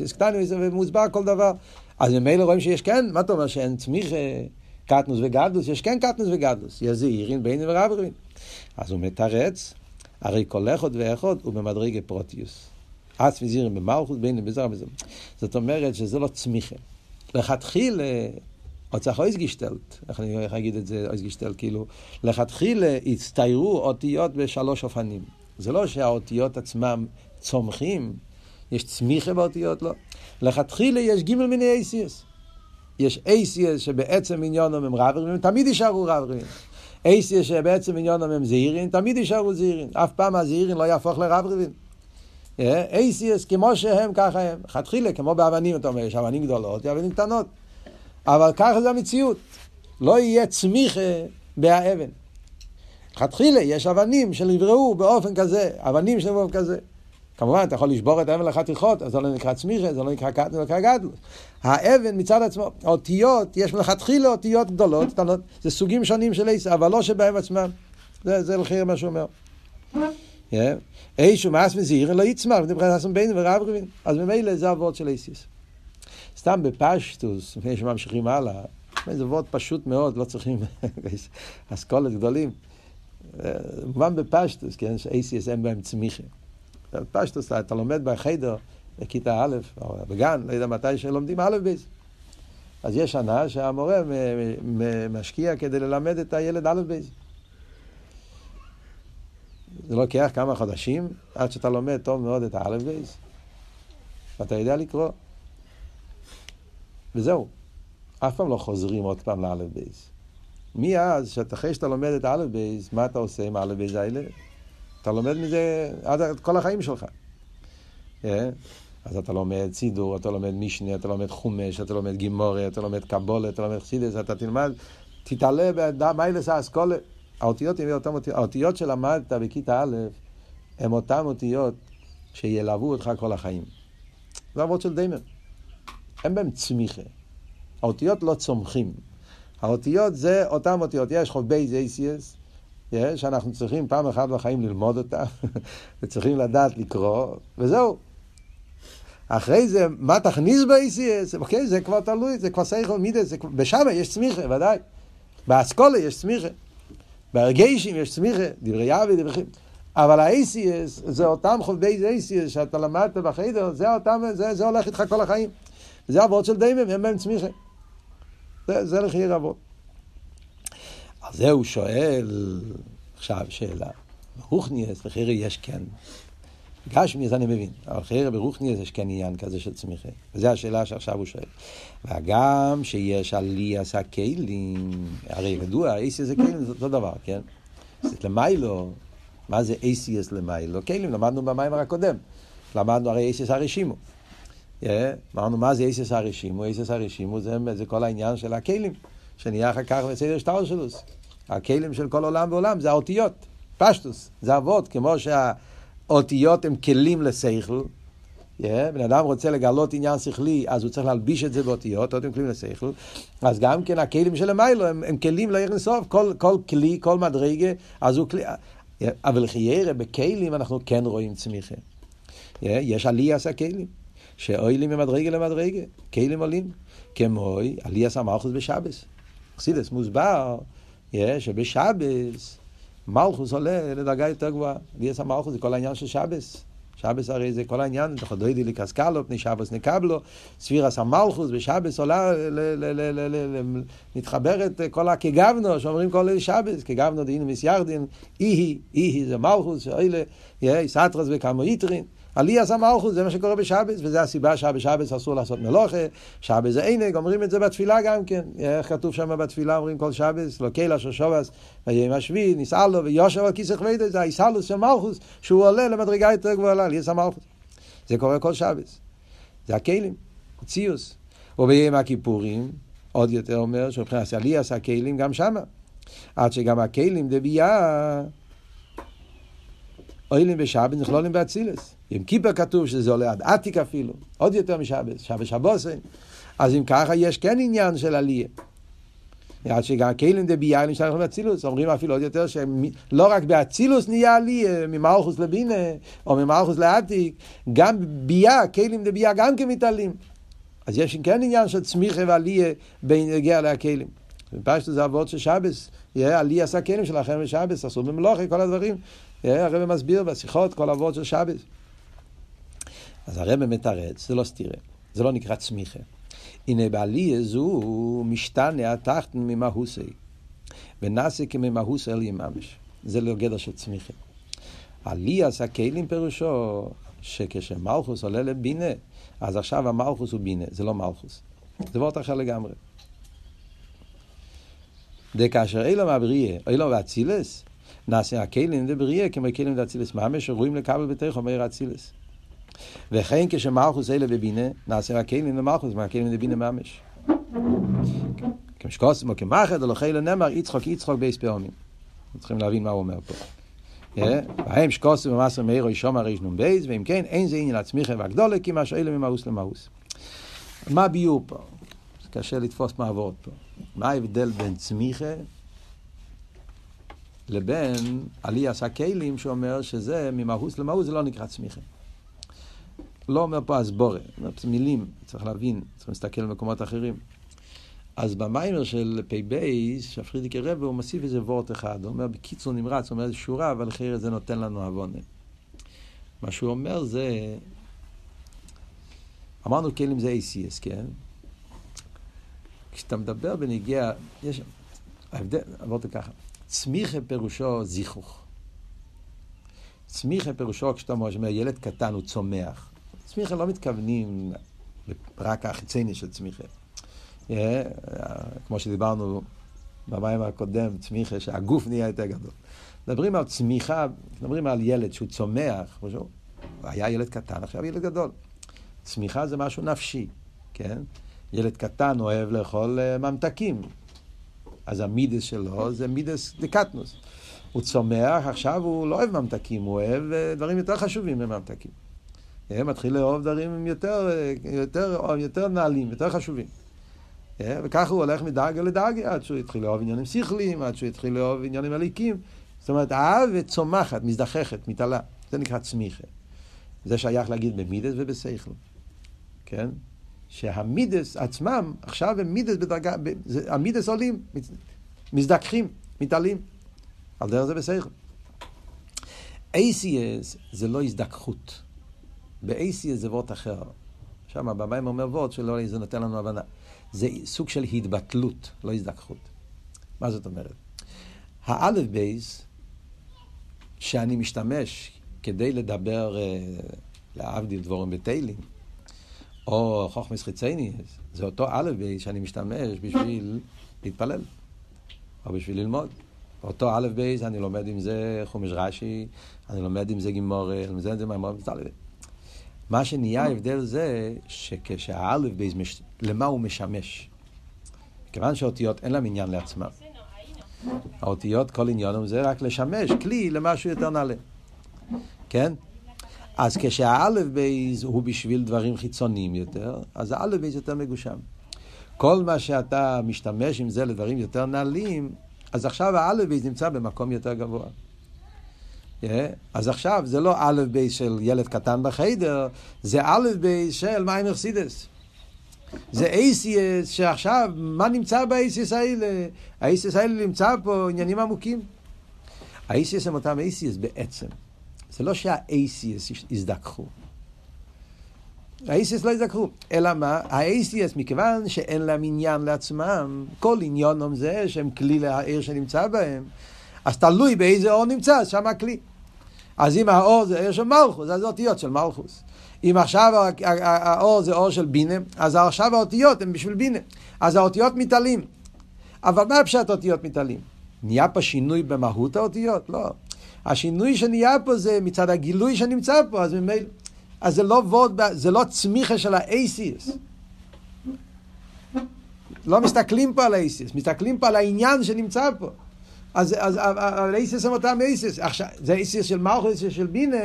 יש קטנים, ומוסבר כל דבר. אז ממילא רואים שיש כן, מה אתה אומר, שאין צמיחה, קטנוס וגדלוס, יש כן קטנוס וגדלוס, יש זעירין, בינים ורבים. אז הוא מתרץ, הרי כל איכות ואיכות הוא במדרגה פרוטיוס. אס וזירים במלכות בין בזר בזר. זאת אומרת שזה לא צמיחה. לכתחילה, או צריך אויס גשטלט, איך אני אגיד את זה, אויס גשטלט, כאילו, לכתחילה הצטיירו אותיות בשלוש אופנים. זה לא שהאותיות עצמם צומחים, יש צמיחה באותיות, לא. לכתחילה יש גימל מיני אייסיאס. יש אייסיאס שבעצם עניונם הם רברים, תמיד יישארו רברים. אייסיאס שבעצם עניונם הם זהירים, תמיד יישארו זהירים. אף פעם הזהירים לא יהפוך לרברים. אייסיאס כמו שהם, ככה הם. חתחילה, כמו באבנים, אתה אומר, יש אבנים גדולות, יש אבנים קטנות. אבל ככה זה המציאות. לא יהיה צמיחה באבן. חתחילה, יש אבנים שנבראו באופן כזה, אבנים שנבראו באופן כזה. כמובן, אתה יכול לשבור את האבן לחתיכות, אז זה לא נקרא צמיחה, זה לא נקרא קטן, זה נקרא גדלוס. האבן מצד עצמו, האותיות, יש מלכתחילה אותיות גדולות, קטנות, זה סוגים שונים של עשר, אבל לא שבהם עצמם. זה, זה לחיר מה שהוא אומר. איש ומאס מזהיר לא יצמח, מדבר על בין ורב רבין. אז ממילא זה הוורד של איסיס. סתם בפשטוס, לפני שממשיכים הלאה, זה וואָרט פשוט מאוד, לא צריכים אסכולות גדולים. מובן בפשטות, כן, שאותיות אין בהם צמיחה. בפשטות, אתה לומד בחדר, בכיתה א', או בגן, לא יודע מתי שלומדים א' בית. אז יש שנה שהמורה משקיע כדי ללמד את הילד א' בית. זה לוקח כמה חודשים עד שאתה לומד טוב מאוד את האלף בית, ואתה יודע לקרוא. וזהו. אף פעם לא חוזרים עוד פעם לאלף בייס. מאז, אחרי שאתה לומד את האלף בייס, מה אתה עושה עם האלף בייס האלה? אתה לומד מזה עד כל החיים שלך. Yeah. אה? אז אתה לומד סידור, אתה לומד משנה, אתה לומד חומש, אתה לומד גמורא, אתה לומד קבולה, אתה לומד חסידס, אתה תלמד, תתעלה במעלס ההשכלה. האותיות הן אותן אותיות, האותיות שלמדת בכיתה א', הן אותן אותיות שילוו אותך כל החיים. זה אבות של דיימר. אין בהם צמיחה. האותיות לא צומחים. האותיות זה אותן אותיות. יש חובי זייסיאס, שאנחנו צריכים פעם אחת בחיים ללמוד אותה, וצריכים לדעת לקרוא, וזהו. אחרי זה, מה תכניס ב-ACS? אוקיי, זה כבר תלוי, זה כבר סייכל מידס, בשמה יש צמיחה, ודאי. באסכולה יש צמיחה. בהרגשים יש צמיחה, דברי יבי, דברי חיים. אבל ה-ACS זה אותם חובבי ACS שאתה למדת בחדר, זה אותם, זה, זה הולך איתך כל החיים. זה אבות של דיימם, הם בהם צמיחה. זה, זה לחייר אבות. על זה הוא שואל, עכשיו שאלה, ברוכניאס, לחירי יש כן. גשמי, אז אני מבין, אבל חירי ברוכניאס יש כן עניין כזה של צמיחה. וזו השאלה שעכשיו הוא שואל. והגם שיש עליאס הכלים, הרי ידוע, אייסי זה כלים זה אותו דבר, כן? זה למיילו, מה זה אייסיאס למיילו? כלים, למדנו במיימר הקודם. למדנו הרי אייסיאס הרשימו. אמרנו, מה זה אייסיאס הרשימו? אייסיאס הרשימו זה, כל העניין של הכלים, שנהיה אחר כך בסדר שטאושלוס. הכלים של כל עולם ועולם זה האותיות, פשטוס, זה אבות, כמו שהאותיות הם כלים לשכל. Yeah, בן אדם רוצה לגלות עניין שכלי, אז הוא צריך להלביש את זה באותיות, אותיות כלים לשכל. אז גם כן הכלים של המיילו הם, הם כלים לעיר לסוף, כל, כל כלי, כל מדרגה, אז הוא כלי... אבל חיירה, בכלים אנחנו כן רואים צמיחה. Yeah, יש עליאס הכלים, שאוילים ממדרגה למדרגה, כלים עולים, כמו עליאס המלכוס בשבס. חסידס מוסבר שבשבס מלכוס עולה לדרגה יותר גבוהה. ויש המלכוס זה כל העניין של שבס. שבס הרי זה כל העניין, דחדוידי לקסקלו, פני שבס נקבלו, ספירס המלכוס בשבס עולה, מתחברת כל הכגבנו, שאומרים כל שבס, כגבנו דהינו מסיירדין, איהי, איהי זה מלכוס, שאוילה, סטרס וכמה איטרין. עליאס המלכוס, זה מה שקורה בשבס, וזו הסיבה שבשבס אסור לעשות מלוכה, שבס זה עינג, אומרים את זה בתפילה גם כן, איך כתוב שם בתפילה, אומרים כל שבס, לא קהילה של שובס, ויהיה משבי, ניסה לו, ויושב על כיסך וידע, זה האיסלוס של מלכוס, שהוא עולה למדרגה יותר גבוהה, עליאס המלכוס. זה קורה כל שבס. זה הכלים, ציוס. וביום הכיפורים, עוד יותר אומר, שמבחינת עליאס הכלים גם שמה. עד שגם הכלים דבייה אוילים בשבת נכלולים באצילס. עם כיפר כתוב שזה עולה עד עתיק אפילו, עוד יותר משבת, שבת שבוסן. אז אם ככה יש כן עניין של עלייה. עד שגם כלים דה ביילים שאנחנו באצילוס, אומרים אפילו עוד יותר שלא רק באצילוס נהיה עלייה, ממלכוס לבינה, או ממלכוס לעתיק, גם ביה, כלים דה ביה גם כן מתעלים. אז יש כן עניין של צמיחה ועלייה בין נגיע להכלים. פשטו זה אבות של שבס, יהיה עלי עשה כלים שלכם בשבס, אסור במלוכה, כל הדברים. הרב מסביר בשיחות כל אבות של שבס. אז הרב מתרץ, זה לא סתירה, זה לא נקרא צמיחה. הנה בעלי זו משתנה התחתן ממהוסי, ונעשה כממהוס אל יממש. זה לא גדר של צמיחה. עלי עשה כלים פירושו שכשמלכוס עולה לבינה, אז עכשיו המלכוס הוא בינה, זה לא מלכוס. זה וורט אחר לגמרי. דכאשר אילו מהבריאה, אילו ואצילס, נעשה הכלים דבריאה כמו כלים דאצילס ממש, שראויים לקבל בתוך אומר אצילס. וכן כשמלכוס אלה בבינה, נעשה הכלים למלכוס, מהכלים לבינה ממש. כמשקוסם או כמחד, או לחילה נאמר, יצחוק יצחוק בייס פעמים. צריכים להבין מה הוא אומר פה. והם שקוסם ומסר מאירו ישום הריש נום בייס, ואם כן, אין זה עניין הצמיחה והגדולה, כי מה שאלה ממאוס למאוס. מה ביור פה? קשה לתפוס מעבוד פה. מה ההבדל בין צמיחה לבין עליאס הכלים שאומר שזה ממהוס למהוס, זה לא נקרא צמיחה. לא אומר פה הסבורה, מילים, צריך להבין, צריך להסתכל על מקומות אחרים. אז במיימר של פ"ב, שהפרידיקי רבי, הוא מוסיף איזה וורט אחד, הוא אומר בקיצור נמרץ, הוא אומר איזה שורה, אבל אחרת זה נותן לנו עוונה. מה שהוא אומר זה, אמרנו כלים זה ACS, כן? כשאתה מדבר בנגיע, יש, ההבדל, עברת ככה, צמיחה פירושו זיכוך. צמיחה פירושו, כשאתה אומר, ילד קטן הוא צומח. צמיחה לא מתכוונים רק החיצייני של צמיחה. אה, כמו שדיברנו במים הקודם, צמיחה, שהגוף נהיה יותר גדול. מדברים על צמיחה, מדברים על ילד שהוא צומח, הוא היה ילד קטן, עכשיו ילד גדול. צמיחה זה משהו נפשי, כן? ילד קטן אוהב לאכול אה, ממתקים, אז המידס שלו זה מידס דקטנוס. הוא צומח, עכשיו הוא לא אוהב ממתקים, הוא אוהב אה, דברים יותר חשובים מממתקים. הוא מתחיל לאהוב דברים יותר, אה, יותר, יותר נעלים, יותר חשובים. וככה הוא הולך מדרגה לדרגה, עד שהוא התחיל לאהוב עניינים שכליים, עד שהוא התחיל לאהוב עניינים עליקים. זאת אומרת, האהבת צומחת, מזדחכת, מתעלה. זה נקרא צמיחה. זה שייך להגיד במידס ובשכל. כן? שהמידס עצמם, עכשיו הם מידס בדרגה, המידס עולים, מזדככים, מתעלים. על דרך זה בסדר. ACS זה לא הזדככות. ב-ACS זה וורט אחר. שם במים אומר וורט שלא, זה נותן לנו הבנה. זה סוג של התבטלות, לא הזדככות. מה זאת אומרת? האלף בייס שאני משתמש כדי לדבר, אה, להבדיל דבורים בתהילים, או חוכמס חיצייני, זה אותו אלף בייס שאני משתמש בשביל להתפלל, או בשביל ללמוד. אותו א' בייס, אני לומד עם זה חומש רש"י, אני לומד עם זה גמורא, אני לומד עם זה מהמור מצטלב. מה שנהיה ההבדל זה שכשהאלף בייס, למה הוא משמש? כיוון שהאותיות אין להם עניין לעצמם. האותיות, כל עניינם זה רק לשמש כלי למשהו יותר נעלה. כן? אז כשהאלף בייז הוא בשביל דברים חיצוניים יותר, אז האלף בייז יותר מגושם. כל מה שאתה משתמש עם זה לדברים יותר נעלים, אז עכשיו האלף בייז נמצא במקום יותר גבוה. Yeah. אז עכשיו זה לא אלף בייס של ילד קטן בחיידר, זה אלף בייס של מאמר חסידס. זה אויסיאס שעכשיו, מה נמצא באויסיאס האלה? האויסיאס האלה נמצא פה עניינים עמוקים. האייסיאס הם אותם אייסיאס בעצם. זה לא שהאייסיאס הזדככו. האייסיאס לא הזדככו, אלא מה? האייסיאס, מכיוון שאין להם עניין לעצמם, כל עניונם זה שהם כלי לעיר שנמצא בהם, אז תלוי באיזה אור נמצא, אז שם הכלי. אז אם האור זה עיר של מלכוס, אז זה אותיות של מלכוס. אם עכשיו האור זה אור של בינה, אז עכשיו האותיות הן בשביל בינה. אז האותיות מתעלים. אבל מה פשט אותיות מתעלים? נהיה פה שינוי במהות האותיות? לא. השינוי שנהיה פה זה מצד הגילוי שנמצא פה, אז ממילא... אז זה לא ווד, זה לא צמיחה של האייסיס. לא מסתכלים פה על האייסיס, מסתכלים פה על העניין שנמצא פה. אז, אז האייסיס הם אותם אייסיס. עכשיו, זה אייסיס של מלכו, אייסיס של בינה,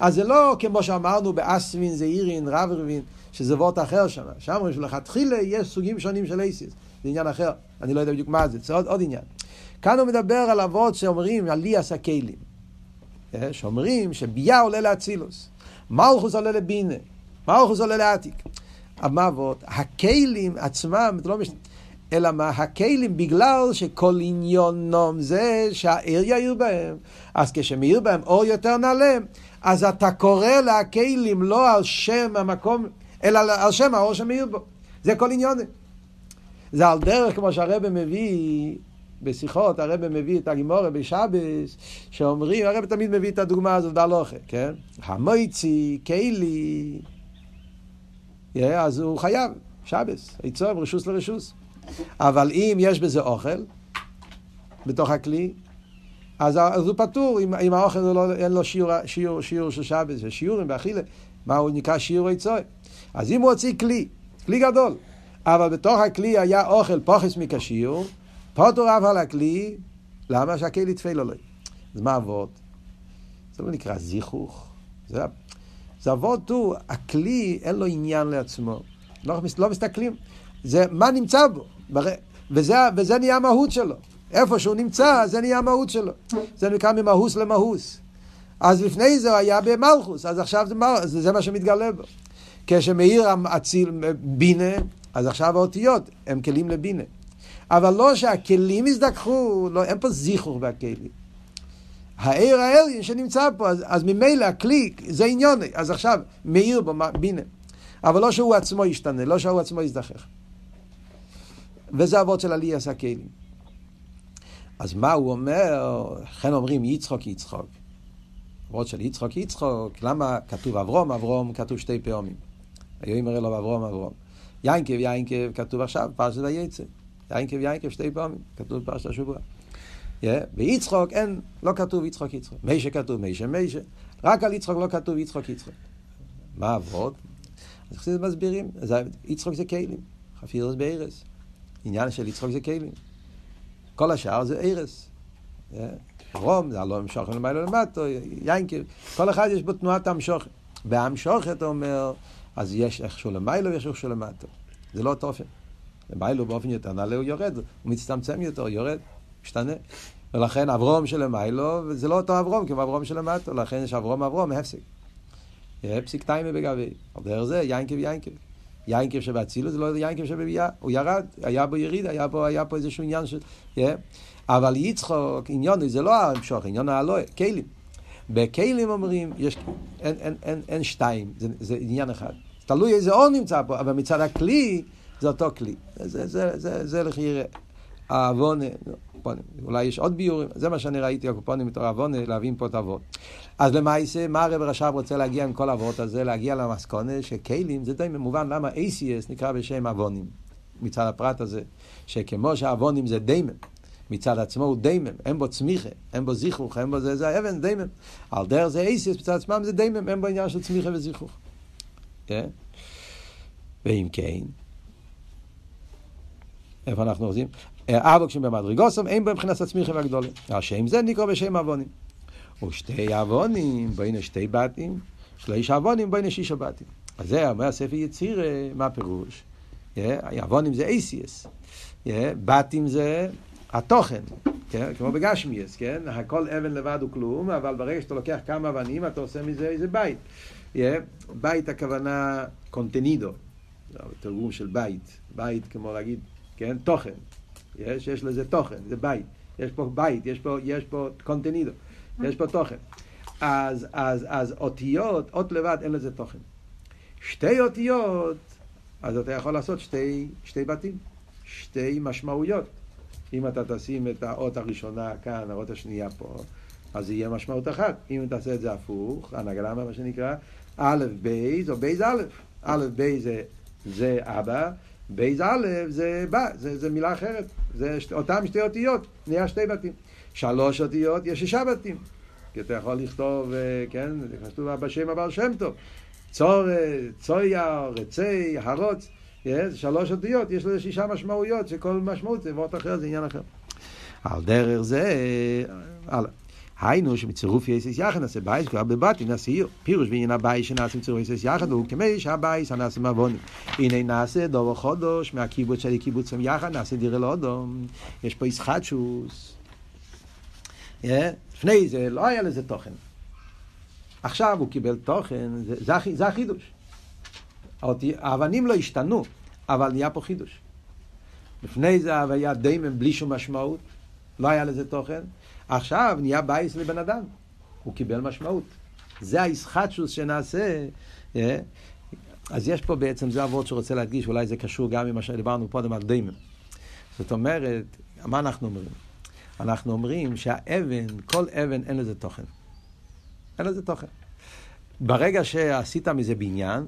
אז זה לא כמו שאמרנו באסווין, זעירין, רברבין, שזה וורט אחר שם. שם אומרים שלכתחילה יש סוגים שונים של אייסיס. זה עניין אחר, אני לא יודע בדיוק מה זה, זה עוד, עוד עניין. כאן הוא מדבר על אבות שאומרים על ליאס הכלים. אה, שאומרים שביה עולה לאצילוס, מלכוס עולה לבינה, מלכוס עולה לעתיק. המוות, הכלים עצמם, לא מש... אלא מה? הכלים בגלל שכל עניונם זה שהעיר יאיר בהם. אז כשמאיר בהם אור יותר נעלה, אז אתה קורא להכלים לא על שם המקום, אלא על שם האור שמאיר בו. זה כל עניונים. זה על דרך כמו שהרבא מביא בשיחות, הרבא מביא את הגימורה בשבס, שאומרים, הרבא תמיד מביא את הדוגמה הזאת בהלוכה, כן? המויצי, קיילי, אז הוא חייב, שבס, עצוב, רשוס לרשוס. אבל אם יש בזה אוכל, בתוך הכלי, אז, אז הוא פטור, אם, אם האוכל לא, אין לו שיעור, שיעור, שיעור של שבס ושיעורים באכילה, מה הוא נקרא שיעור עצוי. אז אם הוא הוציא כלי, כלי גדול, אבל בתוך הכלי היה אוכל פוחס מכשיור, פוטו רב על הכלי, למה שהכלי תפל לו? אז מה אבות? זה לא נקרא זיכוך. זה, זה אבות הוא, הכלי אין לו עניין לעצמו. לא, לא מסתכלים. זה מה נמצא בו. וזה, וזה נהיה המהות שלו. איפה שהוא נמצא, זה נהיה המהות שלו. זה נקרא ממהוס למהוס. אז לפני זה הוא היה במלכוס, אז עכשיו זה, מל... זה, זה מה שמתגלה בו. כשמאיר אציל בינה, אז עכשיו האותיות הם כלים לבינה. אבל לא שהכלים יזדככו, לא, אין פה זיכוך בכלים. העיר האליין שנמצא פה, אז, אז ממילא הכלי, זה עניון, אז עכשיו מאיר בו בינה. אבל לא שהוא עצמו ישתנה, לא שהוא עצמו יזדחך. וזה אבות של עלייה הכלים. אז מה הוא אומר? לכן אומרים יצחוק יצחוק. אבות של יצחוק יצחוק, למה כתוב אברום אברום, כתוב שתי פעמים. היו אומר לו אברום אברום. יינקב יינקב, כתוב עכשיו פרשת היצא. יינקב יינקב שתי פעמים, כתוב בפרשת השבוע. Yeah, ביצחוק אין, לא כתוב יצחוק יצחוק. מישה כתוב מישה מישה. רק על יצחוק לא כתוב יצחוק יצחוק. מה עבוד? אז חסידים מסבירים, יצחוק זה כלים, חפירס בארס. עניין של יצחוק זה כלים. כל השאר זה ארס. רום, זה הלא המשוכן למעלה למטו, יינקב, כל אחד יש בו תנועת המשוכן. והמשוכן, אתה אומר, אז יש איכשהו למעלה ויש איכשהו למטו. זה לא אותו אופן. למיילו באופן יותר נעלה הוא יורד, הוא מצטמצם יותר, יורד, משתנה. ולכן אברום של למיילו, זה לא אותו אברום כמו אברום של למטו, לכן יש אברום אברום, הפסיק. הפסיק טיימה בגבי. על דרך זה יינקב יינקב. יינקב שבאצילוס זה לא יינקב שבביאה, הוא ירד, היה בו יריד, היה פה, היה פה איזשהו עניין של... Yeah. אבל יצחוק, עניון זה לא המשוך, עניון האלוה, כלים. בכלים אומרים, יש, אין, אין, אין, אין שתיים, זה, זה עניין אחד. תלוי איזה אור נמצא פה, אבל מצד הכלי, זה אותו כלי. זה, זה, זה, זה, זה לכי העוונה, אולי יש עוד ביורים, זה מה שאני ראיתי, הקופונים מתור עוונה, להבין פה את אבות. אז למעשה, מה הרב רש"ב רוצה להגיע עם כל האבות הזה? להגיע למסקונה שכלים זה די מובן למה ACS נקרא בשם עוונים, מצד הפרט הזה, שכמו שהעוונים זה דיימם. מצד עצמו הוא דיימם, אין בו צמיחה, אין בו זיכרוך, אין בו זה, זה האבן דיימם. על דרך זה אייסיס, מצד עצמם זה דיימם, אין בו עניין של צמיחה וזיכרוך. Yeah. כן? ואם כן, איפה אנחנו עושים? אבוקשים במדרגוסם, אין בו מבחינת הצמיחה והגדולה. השם זה נקרא בשם עוונים. ושתי עוונים, בואי שתי בתים, שלוש עוונים, בואי שישה בתים. אז זה אומר ספר יציר, מה הפירוש? עוונים זה אייסיס. בתים זה התוכן, כן? כמו בגשמיאס, כן? הכל אבן לבד הוא כלום, אבל ברגע שאתה לוקח כמה אבנים, אתה עושה מזה איזה בית. בית הכוונה קונטנידו, תרגום של בית, בית כמו להגיד, כן? תוכן. יש, יש לזה תוכן, זה בית. יש פה בית, יש פה, יש פה קונטנידו, יש פה תוכן. אז, אז, אז אותיות, אות לבד, אין לזה תוכן. שתי אותיות, אז אתה יכול לעשות שתי, שתי בתים, שתי משמעויות. אם אתה תשים את האות הראשונה כאן, האות השנייה פה, אז זה יהיה משמעות אחת. אם תעשה את זה הפוך, הנגלמה מה שנקרא, א' בייז או בייז א', א' בייז זה, זה אבא, בייז א' זה בא, זה, זה מילה אחרת, זה שת, אותם שתי אותיות, נהיה שתי בתים. שלוש אותיות, יש שישה בתים. כי אתה יכול לכתוב, אה, כן, כתוב בשם הבעל שם טוב, צור, צויה, רצי, הרוץ. זה שלוש אותיות, יש לזה שישה משמעויות, שכל משמעות זה וורט אחר, זה עניין אחר. על דרך זה, הלאה. היינו שמצירוף יסס יחד נעשה בייס כבר בבתי נעשה עיר. פירוש בעניין הבייס שנעשה מצירוף יסס יחד הוא כמי שהבייס הנעשה מעוונים. הנה נעשה דובר חודש מהקיבוץ שלי קיבוצים יחד נעשה דירה לאודום. יש פה ישחטשוס. לפני זה לא היה לזה תוכן. עכשיו הוא קיבל תוכן, זה, זה החידוש. האבנים לא השתנו, אבל נהיה פה חידוש. לפני זה היה דומם בלי שום משמעות, לא היה לזה תוכן. עכשיו נהיה בייס לבן אדם, הוא קיבל משמעות. זה ההתחדשוס שנעשה. אה? אז יש פה בעצם, זה אבות שרוצה להדגיש, אולי זה קשור גם ממה שדיברנו קודם על דומם. זאת אומרת, מה אנחנו אומרים? אנחנו אומרים שהאבן, כל אבן אין לזה תוכן. אין לזה תוכן. ברגע שעשית מזה בניין,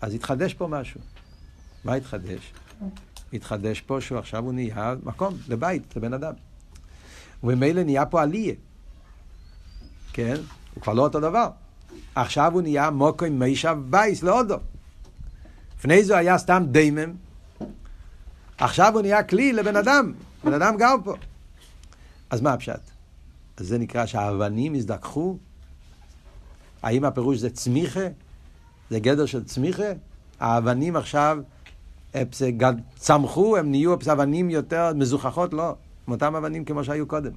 אז התחדש פה משהו. מה התחדש? התחדש פה שעכשיו הוא נהיה מקום לבית, לבן אדם. וממילא נהיה פה עליה. כן? הוא כבר לא אותו דבר. עכשיו הוא נהיה מוקו עם מישב בייס להודו. לפני זה היה סתם דיימם. עכשיו הוא נהיה כלי לבן אדם. בן אדם גר פה. אז מה הפשט? אז זה נקרא שהאבנים הזדככו? האם הפירוש זה צמיחה? זה גדר של צמיחה. האבנים עכשיו צמחו, הם נהיו אבנים יותר מזוכחות, לא. הם אותם אבנים כמו שהיו קודם.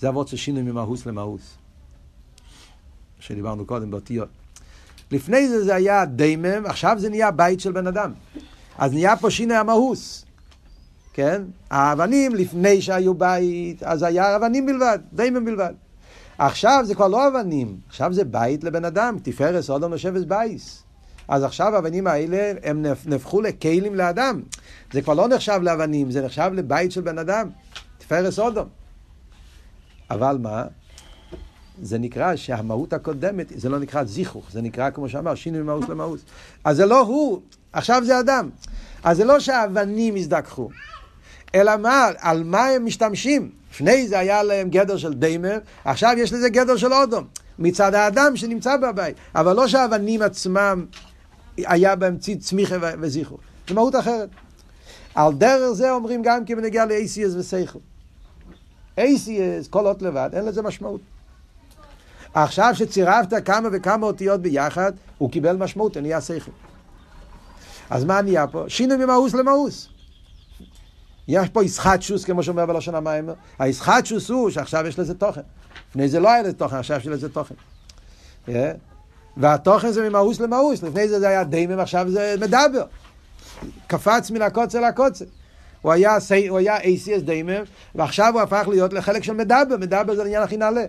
זה אבות של שינוי ממהוס למהוס. שדיברנו קודם באותיות. לפני זה זה היה דיימם, עכשיו זה נהיה בית של בן אדם. אז נהיה פה שינוי המהוס. כן? האבנים לפני שהיו בית, אז היה אבנים בלבד, דיימם בלבד. עכשיו זה כבר לא אבנים, עכשיו זה בית לבן אדם, תפארס אודום לשבס בייס. אז עכשיו האבנים האלה הם נהפכו לכלים לאדם. זה כבר לא נחשב לאבנים, זה נחשב לבית של בן אדם, תפארס אודום. אבל מה? זה נקרא שהמהות הקודמת, זה לא נקרא זיכוך, זה נקרא כמו שאמר, שינוי ממהות למהות. אז זה לא הוא, עכשיו זה אדם. אז זה לא שהאבנים הזדככו, אלא מה, על מה הם משתמשים? לפני זה היה להם גדר של דיימר, עכשיו יש לזה גדר של אודום, מצד האדם שנמצא בבית. אבל לא שהאבנים עצמם היה בהם צמיחה וזיכרו. זה מהות אחרת. על דרך זה אומרים גם כי בנגיע ל-ACS וסייכל. ACS, כל אות לבד, אין לזה משמעות. עכשיו שצירפת כמה וכמה אותיות ביחד, הוא קיבל משמעות, זה נהיה שכל. אז מה נהיה פה? שינוי ממאוס למאוס. יש פה ישחטשוס, כמו שאומר בלשון המים. הישחטשוס הוא שעכשיו יש לזה תוכן. לפני זה לא היה לזה תוכן, עכשיו יש לזה תוכן. Yeah. והתוכן זה ממאוס למאוס. לפני זה זה היה דיימם, עכשיו זה מדבר. קפץ מן הקוצר לקוצר. הוא היה, הוא היה ACS דיימם, ועכשיו הוא הפך להיות לחלק של מדבר. מדבר זה עניין הכי נעלה.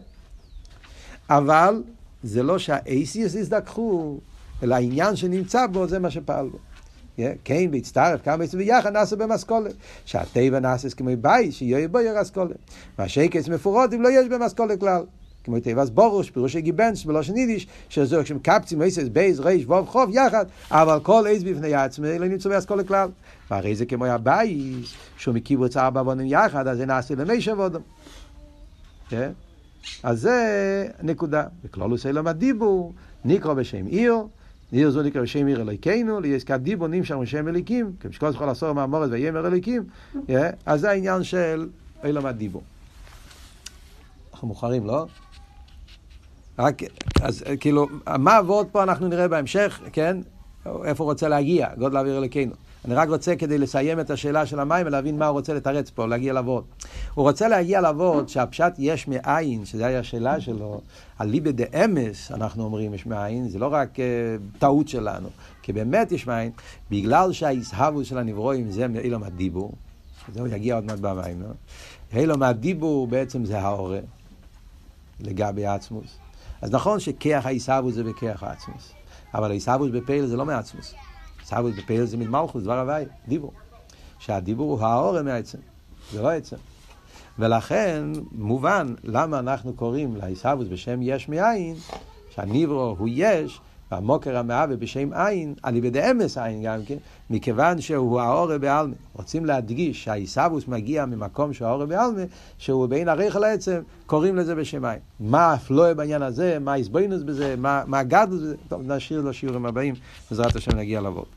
אבל זה לא שה-ACS הזדככו, אלא העניין שנמצא בו זה מה שפעל בו. כן והצטרף כמה בעצם ביחד נעשה במסכולת. שהטבע נעשה כמו בית, שיהיה בו ירס קולה. מה שקץ מפורות אם לא יש במסכולת כלל. כמו תיבס בורוש, פירושי גיבנס, בלושן יידיש, שזו כשמקפצים עשס בייס ריש ווב חוב יחד, אבל כל עץ בפני עצמי לא נמצא באסכולה כלל. והרי זה כמו הבייס, שהוא מקיבוץ ארבע בונים יחד, אז זה נעשה למי שבודם. כן? אז זה נקודה. בכלולוס אלום הדיבור, נקרא בשם עיר, עיר זו נקרא בשם עיר אלוהיכנו, לעסקת דיבור נמשך בשם אליקים, כמשקול זכור לעשור מהמורת ויאמר אליקים, אז זה העניין של אלום הדיבור. אנחנו מאוחרים, לא? רק, אז כאילו, מה עבוד פה אנחנו נראה בהמשך, כן? איפה הוא רוצה להגיע, גודל אוויר אליקינו. אני רק רוצה כדי לסיים את השאלה של המים ולהבין מה הוא רוצה לתרץ פה, להגיע לעבוד. הוא רוצה להגיע לעבוד שהפשט יש מאין, שזו הייתה השאלה שלו, על ליבה דה אמס, אנחנו אומרים יש מאין, זה לא רק uh, טעות שלנו, כי באמת יש מאין, בגלל שהאיסהבו של הנברואים זה מאילום הדיבור, זהו יגיע עוד מעט במים, לא? אילום הדיבור בעצם זה האורה, לגבי עצמוס. אז נכון שכיח העיסאוווס זה בכיח העצמוס, אבל העיסאוווס בפייל זה לא מעצמוס. עיסאוווס בפייל זה מלמלכוס, דבר הוואי, דיבור. שהדיבור הוא האורם מעצם, זה לא עצם. ולכן מובן למה אנחנו קוראים לעיסאוווס בשם יש מאין, שהניברו הוא יש, והמוקר המהווה בשם עין, על ידי אמס עין גם כן, מכיוון שהוא האורה בעלמה. רוצים להדגיש שהעיסאוווס מגיע ממקום שהוא האורה בעלמה, שהוא בין הרכל לעצם, קוראים לזה בשם עין. מה הפלואה בעניין הזה, מה הסבוינוס בזה, מה, מה הגדלוס בזה, טוב, נשאיר לשיעורים הבאים, בעזרת השם נגיע לעבוד.